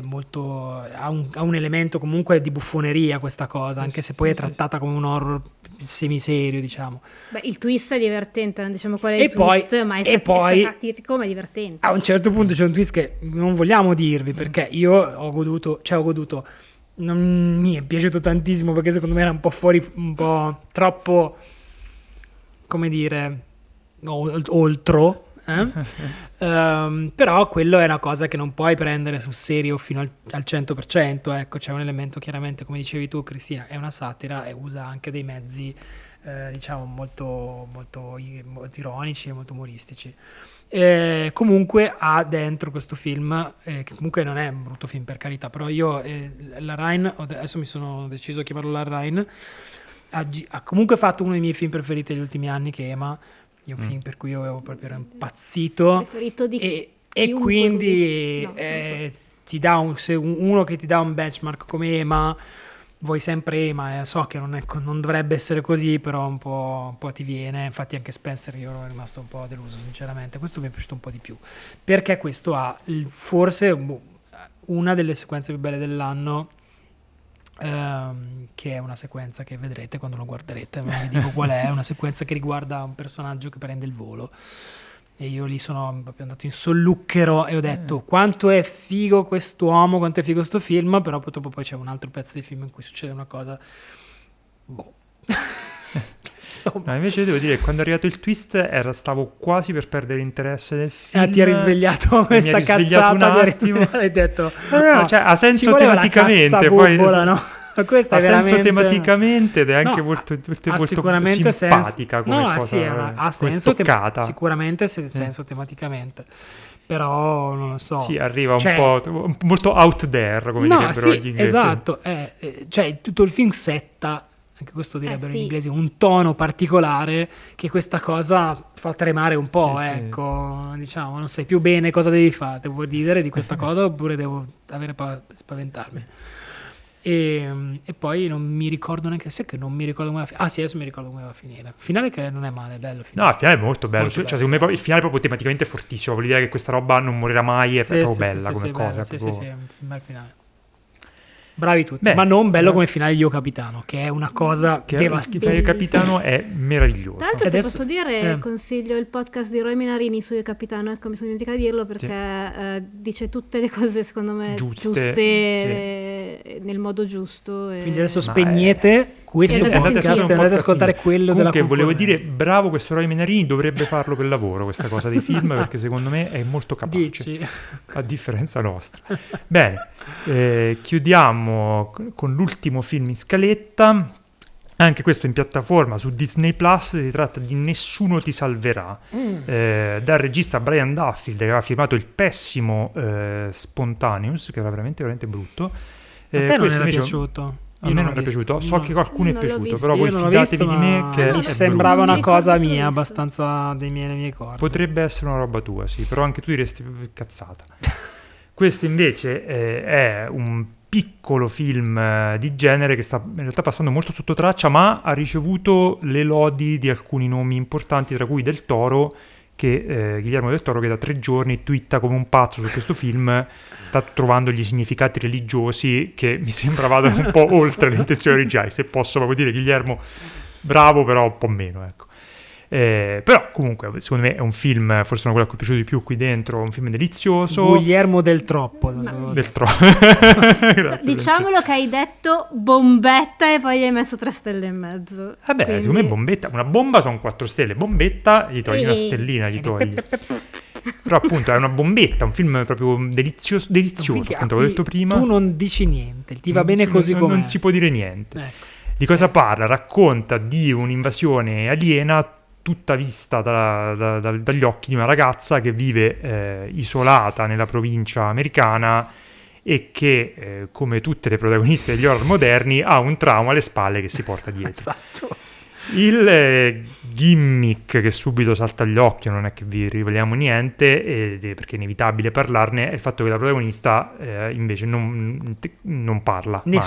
molto, ha, un, ha, un, elemento comunque di buffoneria questa cosa, anche se poi è trattata come un horror semiserio, diciamo. Beh, il twist è divertente, non diciamo qual è il e twist, poi, ma è, sat- poi, è satirico, ma è divertente. A un certo punto c'è un twist che non vogliamo dirvi, perché io ho goduto, cioè ho goduto, non mi è piaciuto tantissimo perché secondo me era un po' fuori, un po' troppo come dire, oltre. Eh? um, però quello è una cosa che non puoi prendere sul serio fino al, al 100%. Ecco, c'è un elemento chiaramente, come dicevi tu, Cristina, è una satira e usa anche dei mezzi, eh, diciamo, molto, molto, molto, ironici e molto umoristici. Eh, comunque ha dentro questo film, eh, che comunque non è un brutto film per carità, però io eh, la Rhine, adesso mi sono deciso a chiamarlo la Rhine ha, ha, comunque fatto uno dei miei film preferiti degli ultimi anni, che è Emma, è un mm. film per cui io avevo proprio impazzito. Preferito di e, e quindi no, eh, so. ti dà un, se uno che ti dà un benchmark come Emma, vuoi sempre Emma, eh, so che non, è, non, dovrebbe essere così, però un po', un po', ti viene. Infatti anche Spencer io ero rimasto un po' deluso, sinceramente. Questo mi è piaciuto un po' di più, perché questo ha forse boh, una delle sequenze più belle dell'anno Um, che è una sequenza che vedrete quando lo guarderete, ma vi dico qual è, è una sequenza che riguarda un personaggio che prende il volo e io lì sono proprio andato in solluchero e ho detto mm. quanto è figo quest'uomo, quanto è figo questo film, però purtroppo poi c'è un altro pezzo di film in cui succede una cosa boh. No, invece devo dire che quando è arrivato il twist era, stavo quasi per perdere l'interesse del film. Ah, ti ha risvegliato questa cazzata un attimo. hai detto, no, no, no, cioè, ha senso tematicamente. Poi, bubola, no? Questa ha veramente... senso tematicamente ed è anche molto, molto, molto sicuramente simpatica senso... come no, cosa. Sì, ha senso tem- sicuramente ha senso eh. tematicamente però non lo so. Sì, arriva cioè, un po' molto out there, come no, direbbero sì, gli inglesi. Esatto, eh, eh, cioè tutto il film setta anche questo direbbero eh, sì. in inglese, un tono particolare che questa cosa fa tremare un po', sì, ecco, sì. diciamo, non sai più bene cosa devi fare, devo ridere di questa cosa oppure devo avere pa- spaventarmi. E, e, poi non mi ricordo neanche se che non mi ricordo come va a finire. Ah, sì, adesso mi ricordo come va a finire. Finale che non è male, è bello. Finale. No, il finale è molto bello. Molto cioè, bello, secondo me il finale è proprio tematicamente fortissimo. Vuol dire che questa roba non morirà mai. È sì, proprio bella come cosa. Bello, sì, sì, sì, è un bel finale. Bravi tutti, Beh, ma non bello come finale di Io Capitano, che è una cosa che devastante. Di Capitano è meraviglioso. L'altro, se adesso, posso dire, eh. consiglio il podcast di Roy Minarini su Io Capitano, ecco, mi sono dimenticata di dirlo perché sì. eh, dice tutte le cose, secondo me, giuste, giuste sì. eh, nel modo giusto. E... Quindi adesso spegnete è... questo podcast e andate ad ascoltare quello Comunque, della volevo dire, bravo questo Roy Minarini, dovrebbe farlo per lavoro, questa cosa dei film, perché secondo me è molto capace, Dici. a differenza nostra. Bene. Eh, chiudiamo con l'ultimo film in scaletta. Anche questo in piattaforma su Disney Plus. Si tratta di Nessuno ti salverà. Mm. Eh, dal regista Brian Duffield, che aveva firmato il pessimo eh, Spontaneous, che era veramente, veramente brutto. Eh, a te non era piaciuto? A me non è piaciuto, so no. che qualcuno è piaciuto, però voi fidatevi di me che mi sembrava brutto. una cosa mia, abbastanza dei miei, miei corpi. Potrebbe essere una roba tua, sì, però anche tu diresti cazzata. Questo invece eh, è un piccolo film eh, di genere che sta in realtà passando molto sotto traccia, ma ha ricevuto le lodi di alcuni nomi importanti, tra cui Del Toro, che eh, Guillermo Del Toro che da tre giorni twitta come un pazzo su questo film, sta trovando gli significati religiosi che mi sembra vadano un po' oltre le intenzioni originali. Se posso proprio dire, Guillermo, bravo, però un po' meno, ecco. Eh, però comunque secondo me è un film, forse uno quello cui è piaciuto di più qui dentro, un film delizioso. Guglielmo del troppo. No. Del troppo. Diciamolo che hai detto bombetta e poi hai messo tre stelle e mezzo. Vabbè, Quindi- secondo me bombetta, una bomba sono 4 stelle, bombetta gli togli una Ehi. stellina, gli togli. Però appunto è una bombetta, un film proprio delizioso, delizioso appunto, l'ho detto prima. Tu non dici niente, ti va Non bene così non, com'è. non si può dire niente. Ecco. Di cosa parla? Racconta di un'invasione aliena tutta vista da- da- da- dagli occhi di una ragazza che vive eh, isolata nella provincia americana e che, eh, come tutte le protagoniste degli horror moderni, ha un trauma alle spalle che si porta dietro. Esatto. Il eh, gimmick che subito salta agli occhi, non è che vi riveliamo niente, è- perché è inevitabile parlarne, è il fatto che la protagonista eh, invece non, non parla mai.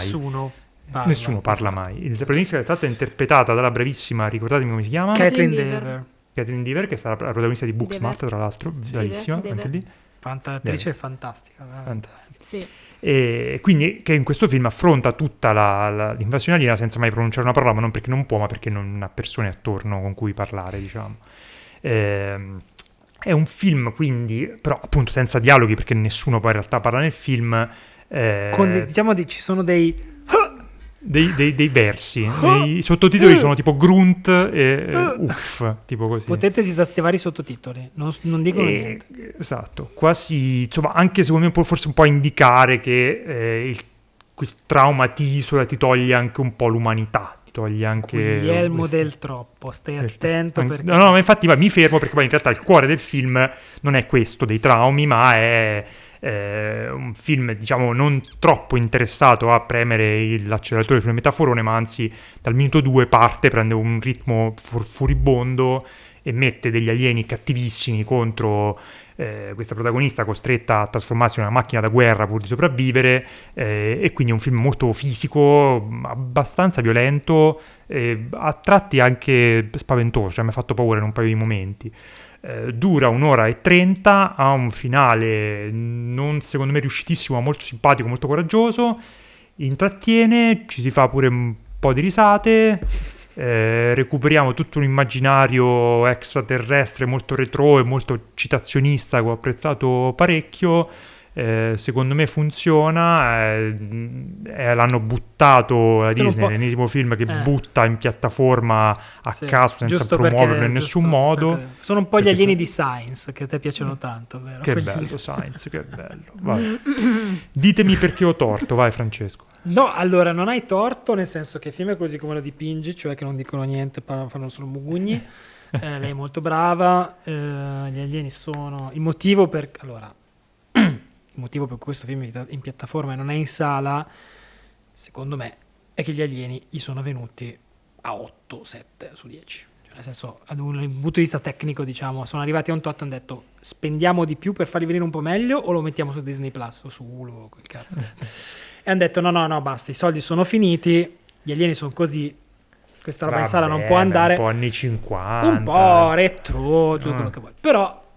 Nessuno parla. Nessuno parla mai. Il protagonista è stata interpretata dalla bravissima, ricordatemi come si chiama? Kathleen Kathleen Dever, Catherine Dever, che è stata la protagonista di Booksmart, Dever. tra l'altro, Sì. bravissima, Dever, anche lì. fanta- attrice fantastica. veramente. Fantastica. Sì. E quindi che in questo film affronta tutta la- la- l'invasione aliena senza mai pronunciare una parola, ma non perché non può, ma perché non ha persone attorno con cui parlare, diciamo. Ehm, è un film quindi, però appunto senza dialoghi, perché nessuno poi in realtà parla nel film. eh, Con diciamo di- ci sono dei dei, dei- dei versi. I sottotitoli sono tipo grunt e e uff, tipo così. potete disattivare i sottotitoli, non, non dicono E- niente. Esatto, quasi, insomma, anche secondo me può forse un po' indicare che eh, il, il trauma ti isola, ti toglie anche un po' l'umanità, ti toglie anche... Guglielmo questo- del troppo, stai del- attento anche- perché No, no, ma infatti va, mi fermo perché poi in realtà il cuore del film non è questo dei traumi, ma è eh, un film, diciamo, non troppo interessato a premere l'acceleratore sulle metaforone, ma anzi dal minuto 2 parte, prende un ritmo fur- furibondo e mette degli alieni cattivissimi contro eh, questa protagonista costretta a trasformarsi in una macchina da guerra pur di sopravvivere eh, e quindi è un film molto fisico, abbastanza violento, e a tratti anche spaventoso, cioè mi ha fatto paura in un paio di momenti. Eh, dura un'ora e trenta, ha un finale non secondo me riuscitissimo, ma molto simpatico, molto coraggioso, intrattiene, ci si fa pure un po' di risate, eh, recuperiamo tutto un immaginario extraterrestre molto retro e molto citazionista che ho apprezzato parecchio. Eh, secondo me funziona. eh, eh, l'hanno buttato la Sono Disney, l'ennesimo film che Eh. butta in piattaforma a Sì, caso senza promuoverlo perché- in nessun modo. Sono un po' gli alieni se- di Science che a te piacciono tanto, vero? Che Quelli- bello, Science, che bello. Ditemi perché ho torto, vai Francesco. No, allora non hai torto, nel senso che il film è così come lo dipingi, cioè che non dicono niente, fanno solo mugugni. Eh, lei è molto brava, gli alieni sono... Il motivo per... Allora, il motivo per cui questo film è in- piattaforma e non è in sala, secondo me, è che gli alieni gli sono venuti a 8, 7 su 10. Cioè, nel senso, ad un punto di vista tecnico, diciamo, sono arrivati a un tot e hanno detto spendiamo di più per farli venire un po' meglio o lo mettiamo su Disney Plus o su Hulu quel cazzo. e hanno detto no, no, no, basta, i soldi sono finiti, gli alieni sono così, questa roba in sala non Vabbè, può andare. Un po' anni 50. Un po' retro, tutto Ah. quello che vuoi. Però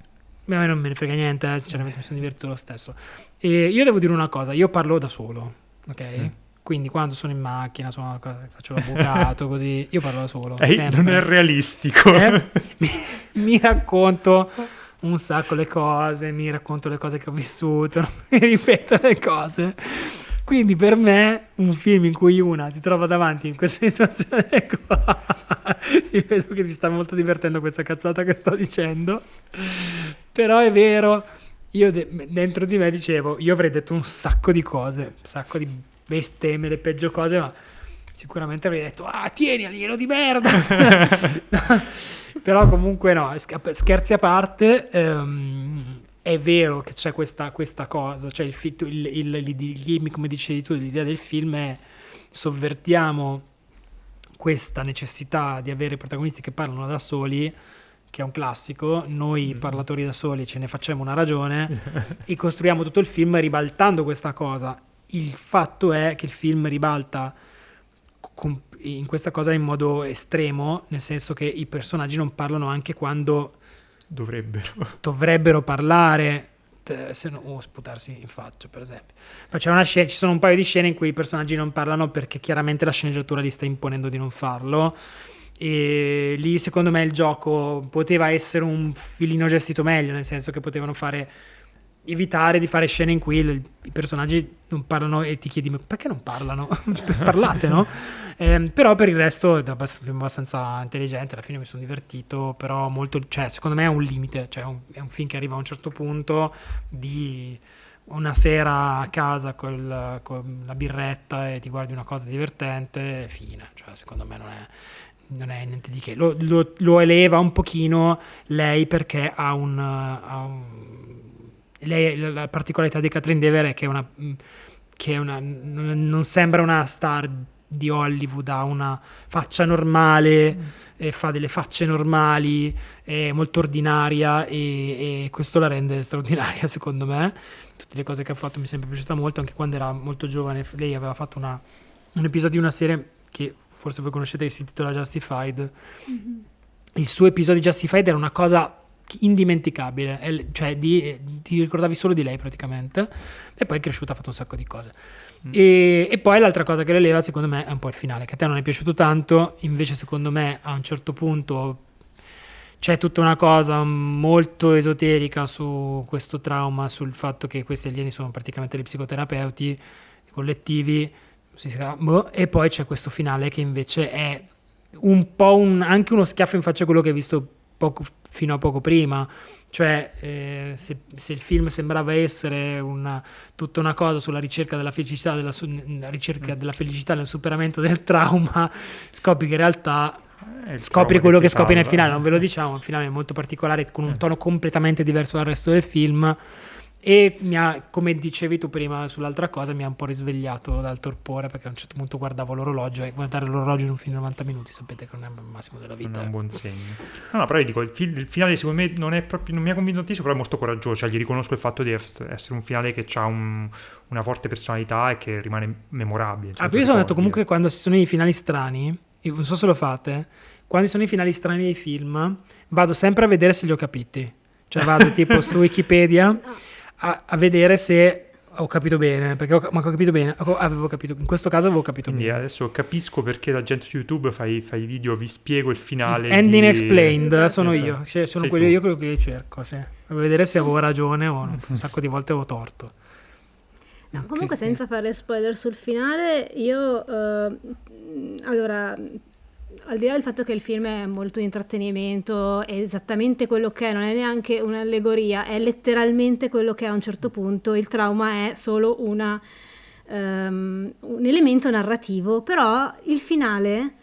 a me non me ne frega niente, eh, sinceramente mi sono divertito lo stesso. E io devo dire una cosa, io parlo da solo, ok? Mm. Quindi quando sono in macchina, sono, faccio l'avvocato, così, io parlo da solo. Ehi, sempre. non è realistico. Eh? mi, mi racconto un sacco le cose, mi racconto le cose che ho vissuto, mi ripeto le cose. Quindi per me un film in cui una si trova davanti in questa situazione qua, io vedo che ti sta molto divertendo questa cazzata che sto dicendo, però è vero, io de- dentro di me dicevo, io avrei detto un sacco di cose, un sacco di bestemmie, le peggio cose, ma sicuramente avrei detto, ah tieni alieno di merda. Però comunque no, sch- scherzi a parte, ehm, è vero che c'è questa, questa cosa, cioè il, il, il, il- come dicevi tu, l'idea del film è sovvertiamo questa necessità di avere protagonisti che parlano da soli, che è un classico, noi parlatori da soli ce ne facciamo una ragione e costruiamo tutto il film ribaltando questa cosa. Il fatto è che il film ribalta in questa cosa in modo estremo, nel senso che i personaggi non parlano anche quando Dovrebbero. dovrebbero parlare, se no, o sputarsi in faccia, per esempio. Poi scena- ci sono un paio di scene in cui i personaggi non parlano perché chiaramente la sceneggiatura li sta imponendo di non farlo. e lì secondo me il gioco poteva essere un filino gestito meglio, nel senso che potevano fare evitare di fare scene in cui il, i personaggi non parlano e ti chiedi perché non parlano? Parlate, no? Eh, però per il resto è un abbastanza intelligente, alla fine mi sono divertito, però molto, cioè, secondo me è un limite, cioè un, è un film che arriva a un certo punto di una sera a casa col, con la birretta e ti guardi una cosa divertente, fine, cioè secondo me non è, non è niente di che. Lo, lo, lo, eleva un pochino lei perché ha un, ha un lei, la particolarità di Catherine Dever è che, è una, che è una, non sembra una star di Hollywood, ha una faccia normale, mm. fa delle facce normali, è molto ordinaria e, e, questo la rende straordinaria secondo me. Tutte le cose che ha fatto mi è sempre piaciuta molto, anche quando era molto giovane. Lei aveva fatto una, un episodio di una serie che forse voi conoscete che si intitola Justified. Mm-hmm. Il suo episodio di Justified era una cosa indimenticabile, cioè di, ti ricordavi solo di lei praticamente, e poi è cresciuta, ha fatto un sacco di cose. Mm. E, e, poi l'altra cosa che le leva secondo me è un po' il finale, che a te non è piaciuto tanto, invece secondo me a un certo punto c'è tutta una cosa molto esoterica su questo trauma, sul fatto che questi alieni sono praticamente dei psicoterapeuti collettivi, boh, e poi c'è questo finale che invece è un po' un, anche uno schiaffo in faccia a quello che hai visto poco, fino a poco prima. Cioè, eh, se, se, il film sembrava essere una, tutta una cosa sulla ricerca della felicità, della, ricerca mm. della felicità nel superamento del trauma, scopri che in realtà eh, scopri quello che, che scopri nel finale. Non ve lo diciamo, il finale è molto particolare, con un eh. tono completamente diverso dal resto del film e mi ha, come dicevi tu prima sull'altra cosa, mi ha un po' risvegliato dal torpore perché a un certo punto guardavo l'orologio e guardare l'orologio in un film di 90 minuti sapete che non è il massimo della vita. Non è un buon segno. No, no però io dico, il, fi- il, finale secondo me non, è proprio, non mi ha convinto tantissimo, però è molto coraggioso, cioè gli riconosco il fatto di essere un finale che ha un, una forte personalità e che rimane memorabile. Cioè ah, io sono detto comunque quando ci sono i finali strani, io non so se lo fate, quando ci sono i finali strani dei film, vado sempre a vedere se li ho capiti. Cioè vado tipo su Wikipedia a, a vedere se ho capito bene, perché ho, ma ho capito bene, avevo capito, in questo caso avevo capito Quindi bene. adesso capisco perché la gente su YouTube fa i, fa i video, vi spiego il finale. Ending di... Explained, sono esatto. io, cioè, sono quelli, io quello che li cerco, sì. per vedere se avevo ragione o un sacco di volte avevo torto. No, comunque senza fare spoiler sul finale, io... Uh, allora, al di là del fatto che il film è molto di intrattenimento, è esattamente quello che è, non è neanche un'allegoria, è letteralmente quello che è a un certo punto, il trauma è solo una, um, un elemento narrativo, però il finale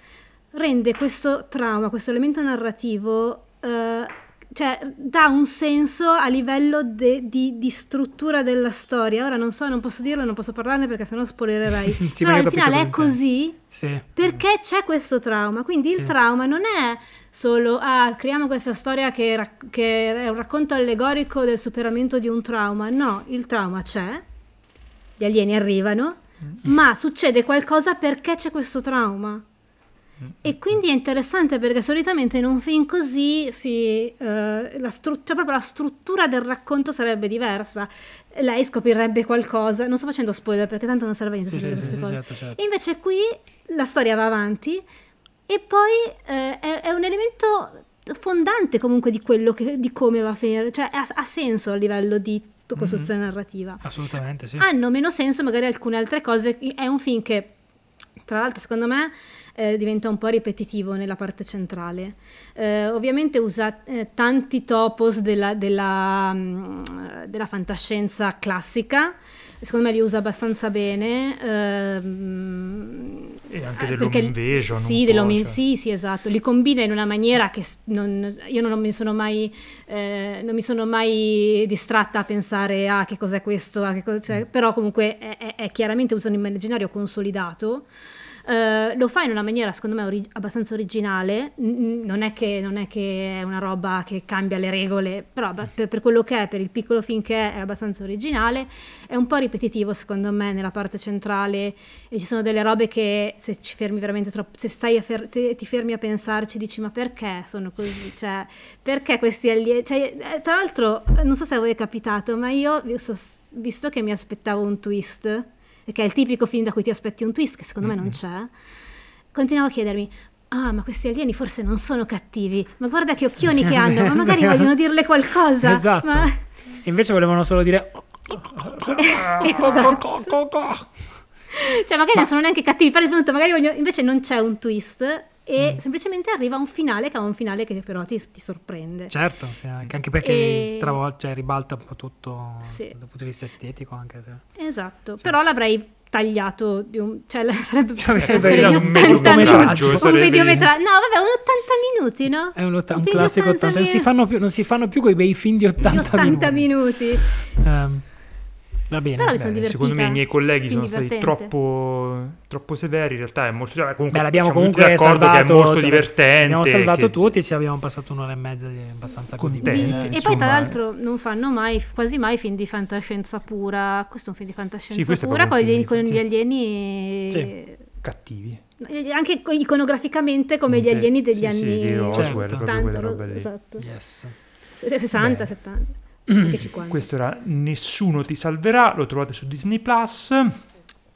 rende questo trauma, questo elemento narrativo uh, cioè, dà un senso a livello de, di, di, struttura della storia. Ora non so, non posso dirlo, non posso parlarne perché sennò spoilererei. sì, Però il finale è così sì. perché c'è questo trauma. Quindi sì. il trauma non è solo, ah, creiamo questa storia che, rac- che è un racconto allegorico del superamento di un trauma. No, il trauma c'è, gli alieni arrivano, mm. ma succede qualcosa perché c'è questo trauma. E quindi è interessante perché solitamente in un film così si, uh, la stru- cioè proprio la struttura del racconto sarebbe diversa. Lei scoprirebbe qualcosa, non sto facendo spoiler perché tanto non serve a niente sì, sì, sì. Certo, certo. Invece qui la storia va avanti e poi uh, è, è, un elemento fondante comunque di quello che, di come va a finire, cioè ha, ha senso a livello di costruzione mm-hmm. narrativa. Assolutamente, sì. Hanno meno senso magari alcune altre cose. È un film che, tra l'altro, secondo me eh, diventa un po' ripetitivo nella parte centrale. Eh, ovviamente usa eh, tanti topos della, della, mh, mm, della, fantascienza classica, secondo me li usa abbastanza bene. Ehm, e anche eh, dell'home invasion. Sì, dell'home, cioè. sì, sì, esatto. Li combina in una maniera che non, io non mi sono mai, eh, non mi sono mai distratta a pensare a ah, che cos'è questo, che cosa, cioè, mm. però comunque è, è, è chiaramente un immaginario consolidato. Uh, lo fa in una maniera secondo me ori- abbastanza originale, non, è che, non, è che, è una roba che cambia le regole, però per, per, quello che è, per il piccolo film che è, è abbastanza originale, è un po' ripetitivo secondo me nella parte centrale. E ci sono delle robe che se ci fermi veramente troppo, se stai a fer- te, ti fermi a pensarci dici ma perché sono così, cioè perché questi alieni, cioè, eh, tra l'altro non so se a voi è capitato, ma io visto che mi aspettavo un twist, che è il tipico film da cui ti aspetti un twist, che secondo mm-hmm. me non c'è, continuavo a chiedermi, ah, ma questi alieni forse non sono cattivi, ma guarda che occhioni che hanno, ma magari vogliono dirle qualcosa. Esatto. Ma... Invece volevano solo dire... esatto. Cioè, magari non sono neanche cattivi, per esempio, magari vogliono... invece non c'è un twist e mm. semplicemente arriva un finale che è un finale che però ti, ti sorprende. Certo, anche perché e... stravolge, cioè, ribalta un po' tutto sì. dal punto di vista estetico. Anche, se... Esatto, sì. però l'avrei tagliato di un, cioè sarebbe cioè, essere di 80 minuti un videometraggio no vabbè un 80 minuti no? è un, un, un classico 80, 80 non, si fanno più, non si fanno più quei bei film di 80, di 80 minuti, minuti. Um, Va bene. Però mi sono divertita. Secondo me i miei colleghi sono divertente. stati troppo, troppo, severi. In realtà è molto. Cioè, comunque, Beh, l'abbiamo comunque salvato. Che è molto divertente. Abbiamo salvato che... tutti. Ci abbiamo passato un'ora e mezza di abbastanza contenti. E poi, tra l'altro, non fanno mai, quasi mai film di fantascienza pura. Questo è un film di fantascienza sì, pura con, gli, con gli alieni. Sì. Cattivi anche iconograficamente come gli alieni degli sì, anni sì, di Roswell, certo. 80, esatto. yes. 60, Beh. 70. Questo era Nessuno ti salverà, lo trovate su Disney Plus.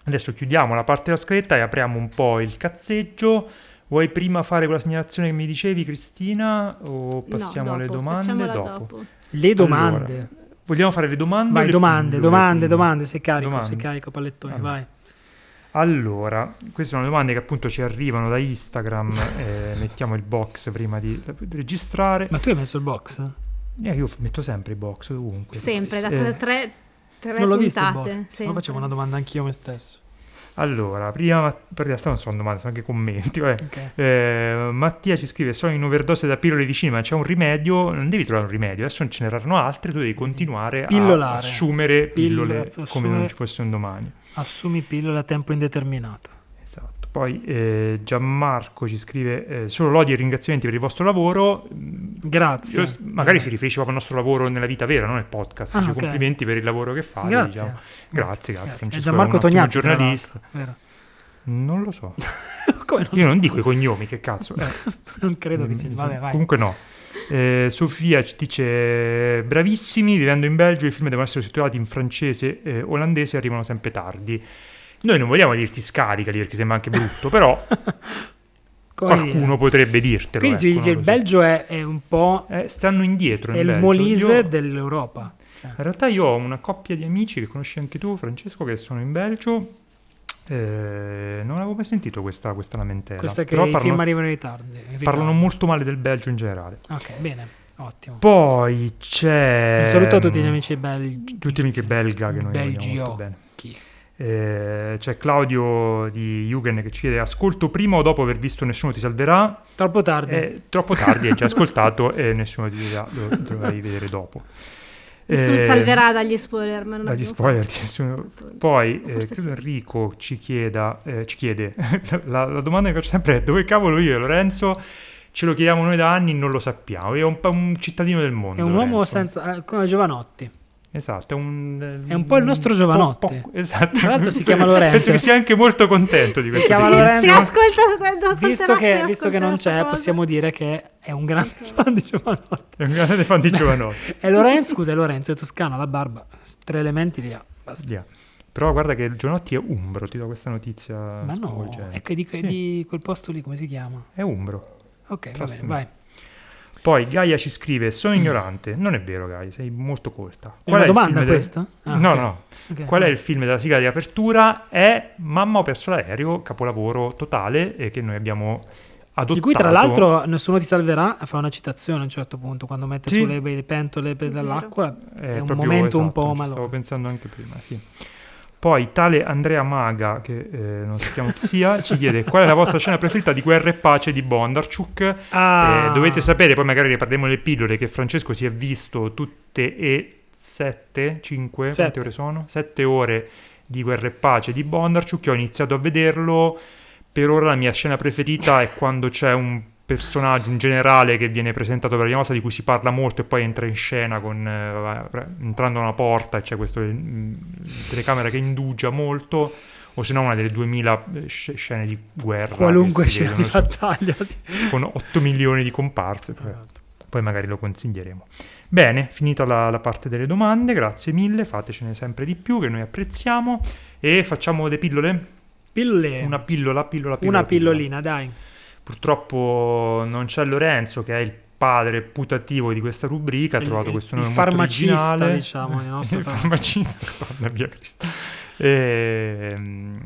Adesso chiudiamo la parte della scaletta e apriamo un po' il cazzeggio. Vuoi prima fare quella segnalazione che mi dicevi, Cristina? O passiamo no, alle domande? Dopo. dopo. Le domande. Allora, vogliamo fare le domande? Vai, domande, domande, domande, sei carico, domande. sei carico, pallettone, ah. vai. Allora, queste sono domande che appunto ci arrivano da Instagram. eh, mettiamo il box prima di, di registrare. Ma tu hai messo il box? Eh, io metto sempre i box ovunque. Sempre, da eh, tre, tre non l'ho puntate. Visto box. facevo una domanda anch'io a me stesso. Allora, prima, per realtà non sono domande, sono anche commenti. Okay. Eh, Mattia ci scrive: Sono in overdose da pillole di cinema. C'è un rimedio, non devi trovare un rimedio. Adesso ce ne saranno altre. Tu devi continuare Pillolare. a assumere pillole Pillola, come non ci fosse un domani. Assumi pillole a tempo indeterminato. Poi eh, Gianmarco ci scrive eh, solo lodi e ringraziamenti per il vostro lavoro. Grazie. Io, magari si riferisce proprio al nostro lavoro nella vita vera, non nel podcast. Ah, okay. Complimenti per il lavoro che fai. Grazie. Diciamo. Grazie, grazie, grazie. Francesco. Gianmarco Tognazzi, giornalista. Non lo so. non Io non dico i cognomi, che cazzo. Eh. non credo che sia. Vabbè, vai. Comunque no. Eh, Sofia ci dice bravissimi, vivendo in Belgio i film devono essere sottotitolati in francese e olandese arrivano sempre tardi. Noi non vogliamo dirti scaricali perché sembra anche brutto, però qualcuno dire? potrebbe dirtelo. Quindi ecco, dice il Belgio è, è un po'... Eh, stanno indietro. È in il Belgio. Molise io... dell'Europa. Cioè. In realtà io ho una coppia di amici che conosci anche tu, Francesco, che sono in Belgio. Eh, non avevo mai sentito questa, questa lamentela. Questa che Però i parlano, film arrivano in ritardo, in ritardo. Parlano molto male del Belgio in generale. Ok, bene. Ottimo. Poi c'è. Un saluto a tutti gli amici belgi. Tutti gli amici belga che noi Belgio. molto bene. Eh, c'è Claudio di Jugend che ci chiede ascolto prima o dopo aver visto Nessuno ti salverà? Troppo tardi. Eh, troppo tardi hai già ascoltato e Nessuno ti salverà lo dovrai vedere dopo. Nessuno eh, salverà dagli spoiler ma non dagli spoiler nessuno... poi eh, credo sì. Enrico ci, chieda, eh, ci chiede la, la, domanda che faccio sempre è dove cavolo io e Lorenzo? Ce lo chiediamo noi da anni non lo sappiamo. È un, un cittadino del mondo è un Lorenzo. uomo senza eh, come Giovanotti Esatto, è un... È un po' il nostro giovanotte. Po', po', esatto. Tra l'altro si chiama Lorenzo. Penso che sia anche molto contento di questo. Si chiama Lorenzo. Si ascolta quando Visto che, visto che non c'è, possiamo dire che è un grande fan di Giovanotte. È un grande fan di Giovanotte. è Lorenzo, scusa, è Lorenzo, è toscano, la barba. Tre elementi li ha. Basta. Yeah. Però guarda che Giovanotti è umbro, ti do questa notizia. Ma no, è che di, sì. di, quel posto lì, come si chiama? È umbro. Ok, va bene, vai. Poi Gaia ci scrive: Sono ignorante. Non è vero, Gaia, sei molto colta. Qual è, una domanda questa? Ah, no, okay. no. Okay, Qual okay. è il film della sigla di apertura? È Mamma ho perso l'aereo, capolavoro totale e che noi abbiamo adottato. Di cui tra l'altro Nessuno ti salverà fa una citazione a un certo punto quando mette sì. sulle pentole dall'acqua. È, è un momento esatto, un po' malo. Stavo pensando anche prima, sì. Poi tale Andrea Maga, che eh, non sappiamo chi sia, ci chiede qual è la vostra scena preferita di Guerra e Pace di Bondarchuk. Ah. Eh, dovete sapere, poi magari parliamo nelle pillole, che Francesco si è visto tutte e sette, cinque, sette. quante ore sono? Sette ore di Guerra e Pace di Bondarchuk, ho iniziato a vederlo. Per ora la mia scena preferita è quando c'è un personaggio, un generale che viene presentato per la prima volta, di cui si parla molto e poi entra in scena con, eh, entrando da una porta e c'è questa mm, telecamera che indugia molto o se no una delle 2000 eh, scene di guerra qualunque scena vedono, di battaglia con 8 milioni di comparse poi, esatto. poi magari lo consiglieremo. Bene finita la, la, parte delle domande grazie mille fatecene sempre di più che noi apprezziamo e facciamo le pillole? Pillole. Una pillola pillola pillola una pillolina pillola. dai Purtroppo non c'è Lorenzo, che è il padre putativo di questa rubrica, ha trovato questo nome il molto farmacista, originale. diciamo, il nostro il farmacista. guarda via Cristo. Ehm,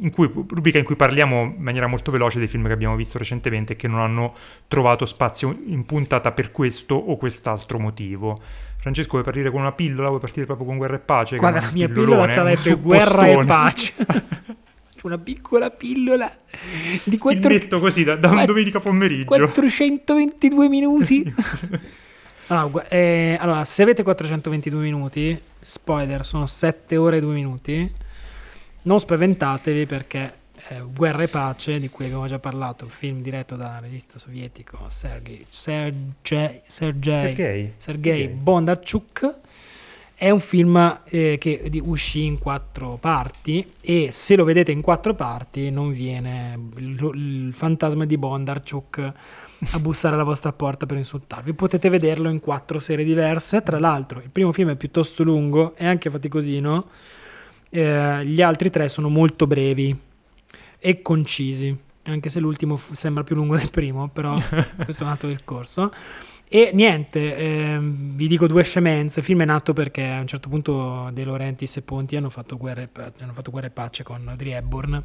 in cui, rubrica in cui parliamo in maniera molto veloce dei film che abbiamo visto recentemente e che non hanno trovato spazio in puntata per questo o quest'altro motivo. Francesco, vuoi partire con una pillola? Vuoi partire proprio con Guerra e Pace? Guarda, la mia pillola sarebbe Guerra e. Pace. Una piccola pillola di quattro- Filmetto così da, da un domenica pomeriggio. 422 minuti. Allora, eh, allora, se avete 422 minuti, spoiler, sono 7 ore e 2 minuti. Non spaventatevi perché eh, Guerra e Pace, di cui abbiamo già parlato, film diretto dal regista sovietico Sergei, Sergei, Sergei, Sergei. Sergei Sergei. Bondarchuk, è un film eh, che uscì in quattro parti e se lo vedete in quattro parti non viene il, il fantasma di Bondarchuk a bussare alla vostra porta per insultarvi. Potete vederlo in quattro serie diverse. Tra l'altro, il primo film è piuttosto lungo e anche faticosino. Eh, gli altri tre sono molto brevi e concisi. Anche se l'ultimo f- sembra più lungo del primo, però questo è un altro discorso. E niente, ehm, vi dico due scemenze. Il film è nato perché a un certo punto De Laurentiis e Ponti hanno fatto guerra e, pa- hanno fatto guerra e pace con Audrey Hepburn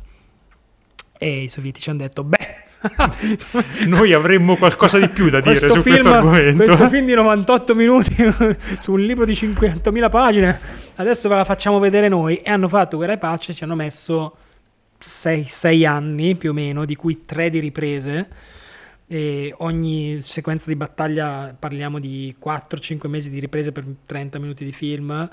e i sovietici hanno detto, beh, Noi avremmo qualcosa di più da dire questo su film, questo argomento. questo film di 98 minuti su un libro di 500.000 pagine, adesso ve la facciamo vedere noi. E hanno fatto Guerra e Pace, ci hanno messo 6 anni più o meno, di cui 3 di riprese. E ogni sequenza di battaglia parliamo di 4-5 mesi di riprese per 30 minuti di film.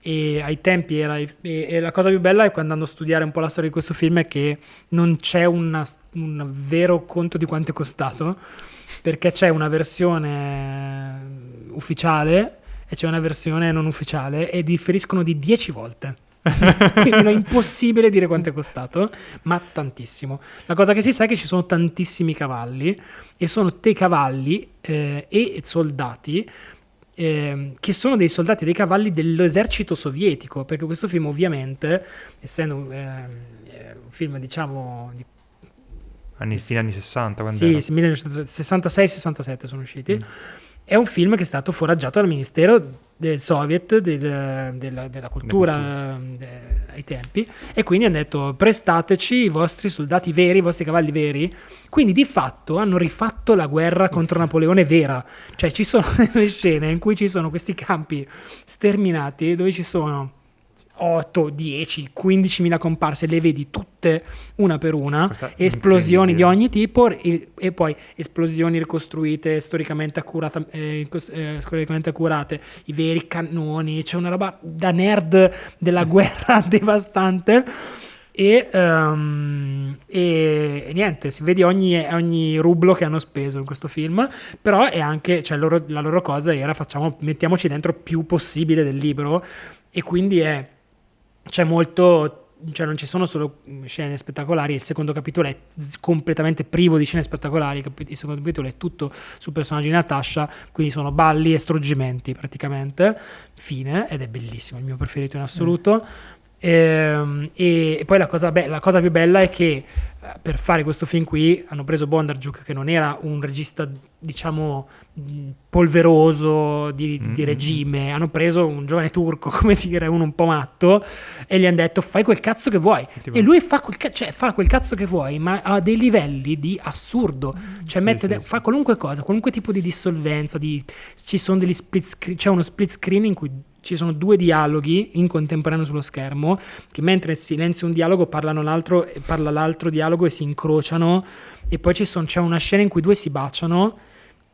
E ai tempi era. E, e la cosa più bella è quando andando a studiare un po' la storia di questo film è che non c'è una- un vero conto di quanto è costato perché c'è una versione ufficiale e c'è una versione non ufficiale e differiscono di 10 volte. Quindi è impossibile dire quanto è costato, ma tantissimo. La cosa che si sa è che ci sono tantissimi cavalli e sono dei cavalli eh, e soldati ehm, che sono dei soldati dei cavalli dell'esercito sovietico, perché questo film ovviamente, essendo ehm, eh, un film diciamo di Anni, fine anni 60, quando sì, 1966-67 sono usciti. Mm. È un film che è stato foraggiato dal Ministero del Soviet del- della, della cultura eh, ai tempi e quindi hanno detto prestateci i vostri soldati veri, i vostri cavalli veri. Quindi di fatto hanno rifatto la guerra contro Napoleone vera. Cioè ci sono delle scene in cui ci sono questi campi sterminati dove ci sono 8, 10, 15 mila comparse, le vedi tutte una per una, Questa esplosioni di ogni tipo e, e poi esplosioni ricostruite, storicamente, accurata- eh, eh, storicamente accurate, i veri cannoni, c'è una roba da nerd della guerra devastante. E, ehm, e- e niente, si vede ogni, ogni rublo che hanno speso in questo film, però è anche, cioè loro- la loro cosa era facciamo, mettiamoci dentro più possibile del libro e quindi è, c'è molto, cioè non ci sono solo scene spettacolari, il secondo capitolo è completamente privo di scene spettacolari, il secondo capitolo è tutto sul personaggio di Natasha, quindi sono balli e struggimenti praticamente, fine, ed è bellissimo, il mio preferito in assoluto. Ehm, e, e poi la cosa, be- la cosa più bella è che eh, per fare questo film qui hanno preso Bondarchuk che non era un regista diciamo polveroso di, di Mm. regime hanno preso un giovane turco come dire uno un po' matto e gli hanno detto fai quel cazzo che vuoi e lui fa quel, ca- cioè, fa quel cazzo che vuoi ma a dei livelli di assurdo cioè Sì, mette sì, de- sì. fa qualunque cosa qualunque tipo di dissolvenza di, ci sono degli split screen c'è uno split screen in cui ci sono due dialoghi in contemporanea sullo schermo che mentre silenzia un dialogo parlano l'altro, parla l'altro dialogo e si incrociano. E poi sono- c'è una scena in cui due si baciano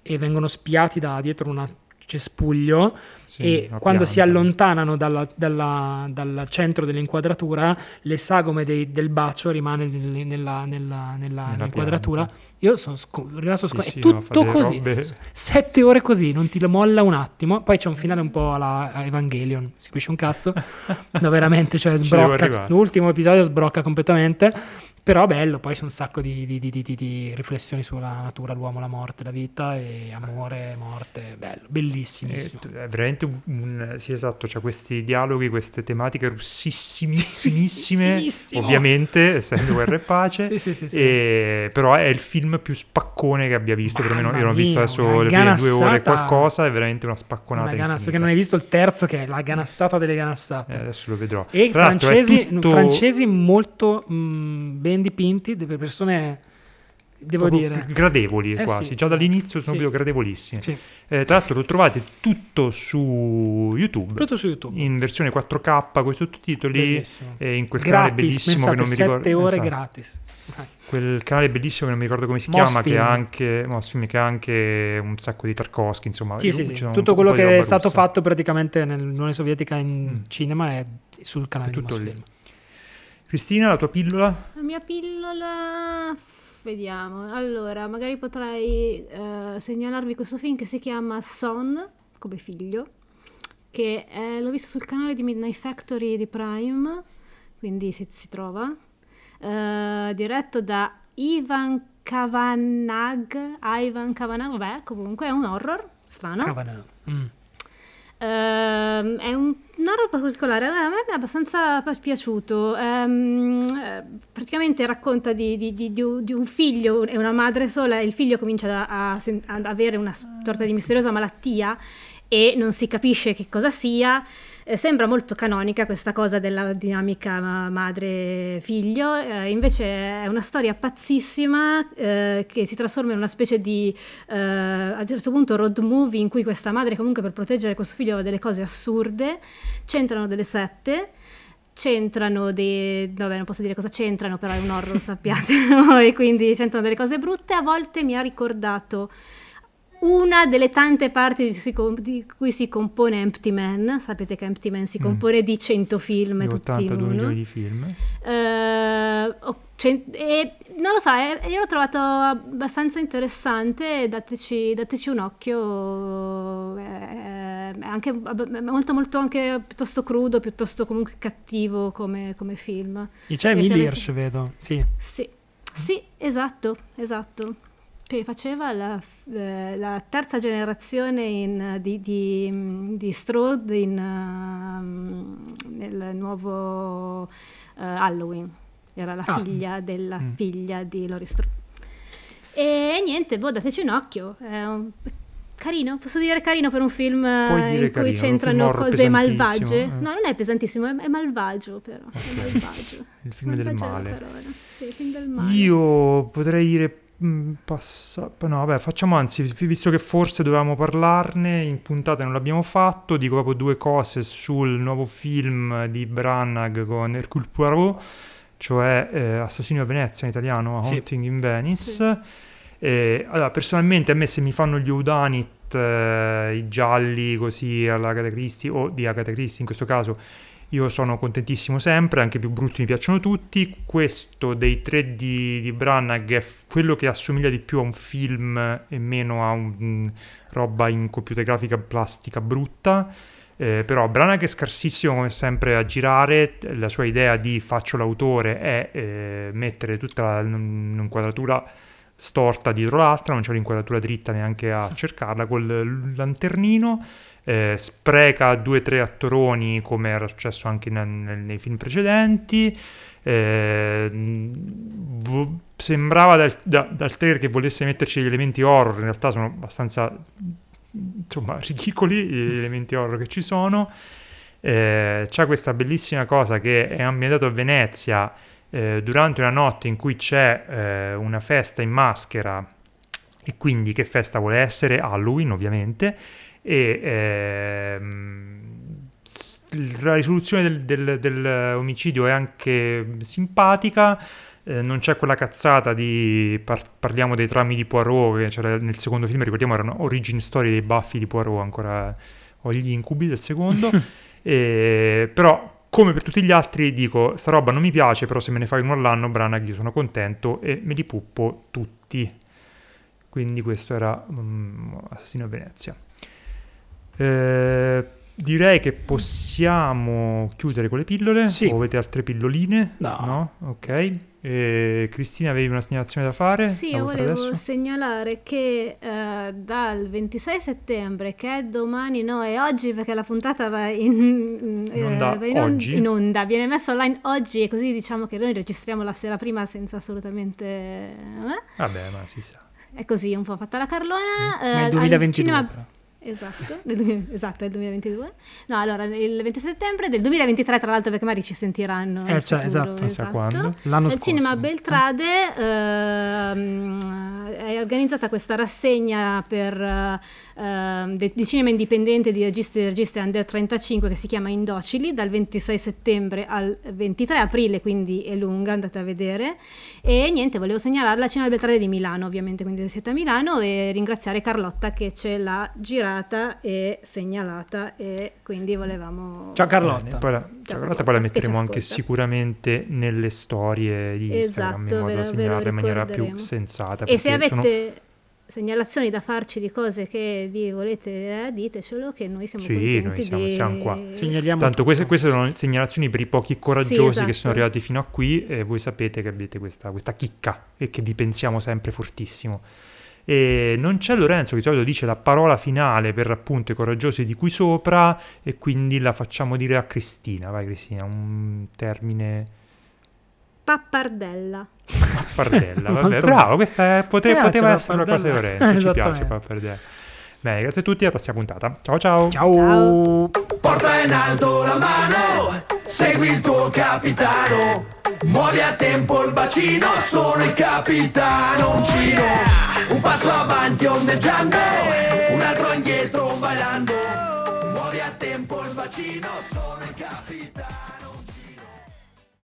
e vengono spiati da dietro una cespuglio Sì, e quando si pianta. allontanano dalla- dalla- dal centro dell'inquadratura le sagome dei- del bacio rimane nel- nella, nella- nella- nell'inquadratura io sono sco- rimasto Sì, sco- sì, no, fa tutto delle così. sette ore così non ti molla un attimo. Poi c'è un finale un po' alla Evangelion si capisce un cazzo dove veramente cioè, sbrocca. l'ultimo episodio sbrocca completamente però bello poi c'è un sacco di, di- di- di- riflessioni sulla natura l'uomo la morte la vita e amore morte bello Eh, bellissimissimo t- è veramente un, un sì esatto, c'ha questi dialoghi, queste tematiche russissimissimissime, ovviamente, essendo guerra e pace, sì, sì, sì, sì. E, però è il film più spaccone che abbia visto, perlomeno io l'ho visto adesso le prime due ore qualcosa, è veramente una spacconata una ganas- Perché non hai visto il terzo che è la ganassata delle ganassate. Eh, adesso lo vedrò. E francesi, tutto... francesi molto mh, mm, ben dipinti, delle persone devo dire gradevoli eh quasi sì, già dall'inizio sono sì. proprio gradevolissimi sì. eh, tra l'altro lo trovate tutto su YouTube tutto su YouTube in versione 4K con i sottotitoli e in quel gratis, canale bellissimo che non mi ricordo 7 ore esatto. gratis quel canale bellissimo che non mi ricordo come si Moss chiama Film. che ha anche Film, che ha anche un sacco di Tarkovsky insomma sì, sì, sì. tutto quello che è stato russa. fatto praticamente nell'Unione Sovietica in mm. cinema è sul canale è tutto di Moss Film Cristina la tua pillola? la mia pillola Vediamo. Allora, magari potrei eh, segnalarvi questo film che si chiama Son, come figlio, che è, l'ho visto sul canale di Midnight Factory di Prime, quindi si, si trova, eh, diretto da Ivan Kavanagh, Ivan Kavanagh, vabbè, comunque è un horror, strano. Kavanagh. Mm. Uh, è un, un horror particolare, a me è abbastanza piaciuto. Um, praticamente racconta di, di, di, di, un figlio e una madre sola, il figlio comincia a, a, ad avere una sorta di misteriosa malattia e non si capisce che cosa sia. Eh, sembra molto canonica questa cosa della dinamica madre-figlio, eh, invece è una storia pazzissima eh, che si trasforma in una specie di, eh, a un certo punto, road movie in cui questa madre comunque per proteggere questo figlio fa delle cose assurde, c'entrano delle sette c'entrano dei... vabbè non posso dire cosa c'entrano però è un horror sappiate no? e quindi c'entrano delle cose brutte. A volte mi ha ricordato una delle tante parti di, cui si compone Empty Man. Sapete che Empty Man si mm. compone mm. di 100 film, di tutti 82 milioni di film. Uh, cent- e non lo so, eh, io l'ho trovato abbastanza interessante. Dateci, dateci un occhio. È, è anche molto, molto anche piuttosto crudo, piuttosto comunque cattivo come, come film. E c'è Emily vedo. Sì. sì. Sì, esatto, esatto che faceva la, eh, la terza generazione in, di, di, di Strode in, uh, nel nuovo uh, Halloween. Era la ah. figlia della mm. figlia di Lori Strode. E niente, boh, dateci un occhio. È un, carino, posso dire carino per un film in carino, cui c'entrano cose malvagie. Eh. No, non è pesantissimo, è, è malvagio però. Okay. È malvagio. il film malvagio del male. Sì, il film del male. Io potrei dire Mm, passa... No, vabbè, facciamo anzi, visto che forse dovevamo parlarne, in puntata non l'abbiamo fatto, dico proprio due cose sul nuovo film di Branagh con Hercule Poirot, cioè eh, Assassino a Venezia in italiano, sì. Haunting in Venice. Sì. Eh, allora, personalmente a me se mi fanno gli Udanit, eh, i gialli così alla Agatha Christie, o di Agatha Christie in questo caso, io sono contentissimo sempre, anche i più brutti mi piacciono tutti. Questo dei tre di, di Branagh è quello che assomiglia di più a un film e meno a un, roba in computer grafica plastica brutta. Eh, però Branagh è scarsissimo come sempre a girare, la sua idea di faccio l'autore è eh, mettere tutta l'inquadratura storta dietro l'altra, non c'è l'inquadratura dritta neanche a cercarla col lanternino eh, spreca due o tre attoroni come era successo anche in, nei film precedenti. Eh, v- sembrava dal, da, dal trailer che volesse metterci gli elementi horror, in realtà sono abbastanza insomma, ridicoli gli elementi horror che ci sono. Eh, c'è questa bellissima cosa che è ambientato a Venezia eh, durante una notte in cui c'è eh, una festa in maschera e quindi che festa vuole essere? Halloween ovviamente e ehm, la risoluzione del, del, dell'omicidio è anche simpatica. Eh, non c'è quella cazzata di par- parliamo dei trami di Poirot che c'era nel secondo film, ricordiamo erano origin story dei baffi di Poirot, ancora ho gli incubi del secondo. e, però come per tutti gli altri dico, sta roba non mi piace, però se me ne fai uno all'anno, Branagh, io sono contento e me li puppo tutti. Quindi questo era um, Assassino a Venezia. Eh, direi che possiamo chiudere con le pillole. Sì. O avete altre pilloline? No. Ok. E Cristina, avevi una segnalazione da fare? Sì, io volevo adesso? segnalare che eh, dal 26 settembre, che è domani, no, è oggi perché la puntata va in, In onda va in, on- oggi? in onda, viene messa online oggi e così diciamo che noi registriamo la sera prima senza assolutamente... eh? Vabbè, ma si sa. È così, un po' fatta la carlona. Ma è eh, il al 2022 cinema- però. Esatto, del 2000 esatto, il 2022. No, allora il 26 settembre del 2023, tra l'altro, perché magari ci sentiranno. Eh, cioè, futuro, esatto. Quando. L'anno Al scorso. Cinema Beltrade ehm, è organizzata questa rassegna per, eh, di cinema indipendente di registi e registe under 35 che si chiama Indocili dal 26 settembre al 23 aprile, quindi è lunga, andate a vedere. E niente, volevo segnalarla al Cinema Beltrade di Milano, ovviamente, quindi siete a Milano, e ringraziare Carlotta che ce l'ha girata e segnalata e quindi volevamo... Ciao Carlotta. Poi la, Ciao, ciao, Carlotta, poi la metteremo anche sicuramente nelle storie di Instagram Esatto, in modo da segnalarle in maniera più sensata. E se perché sono- avete segnalazioni da farci di cose che di- volete, eh, ditecelo che noi siamo Sì, contenti noi siamo- di... siamo qua. Segnaliamo Tanto queste, queste sono segnalazioni per i pochi coraggiosi Sì, esatto. che sono arrivati fino a qui e voi sapete che avete questa, questa chicca e che vi pensiamo sempre fortissimo. E non c'è Lorenzo che di solito dice la parola finale per appunto i coraggiosi di qui sopra e quindi la facciamo dire a Cristina. Vai Cristina, un termine Pappardella. pappardella. Vabbè, bravo, questa è- pote- poteva essere una cosa di. Lorenzo, ci piace pappardella. Bene, grazie a tutti, alla prossima puntata. Ciao ciao! Ciao. Ciao. Porta in alto la mano, segui il tuo capitano. Muovi a tempo il bacino, sono il capitano. Uncino, un passo avanti ondeggiando, un altro indietro bailando. Muovi a tempo il bacino, sono il capitano.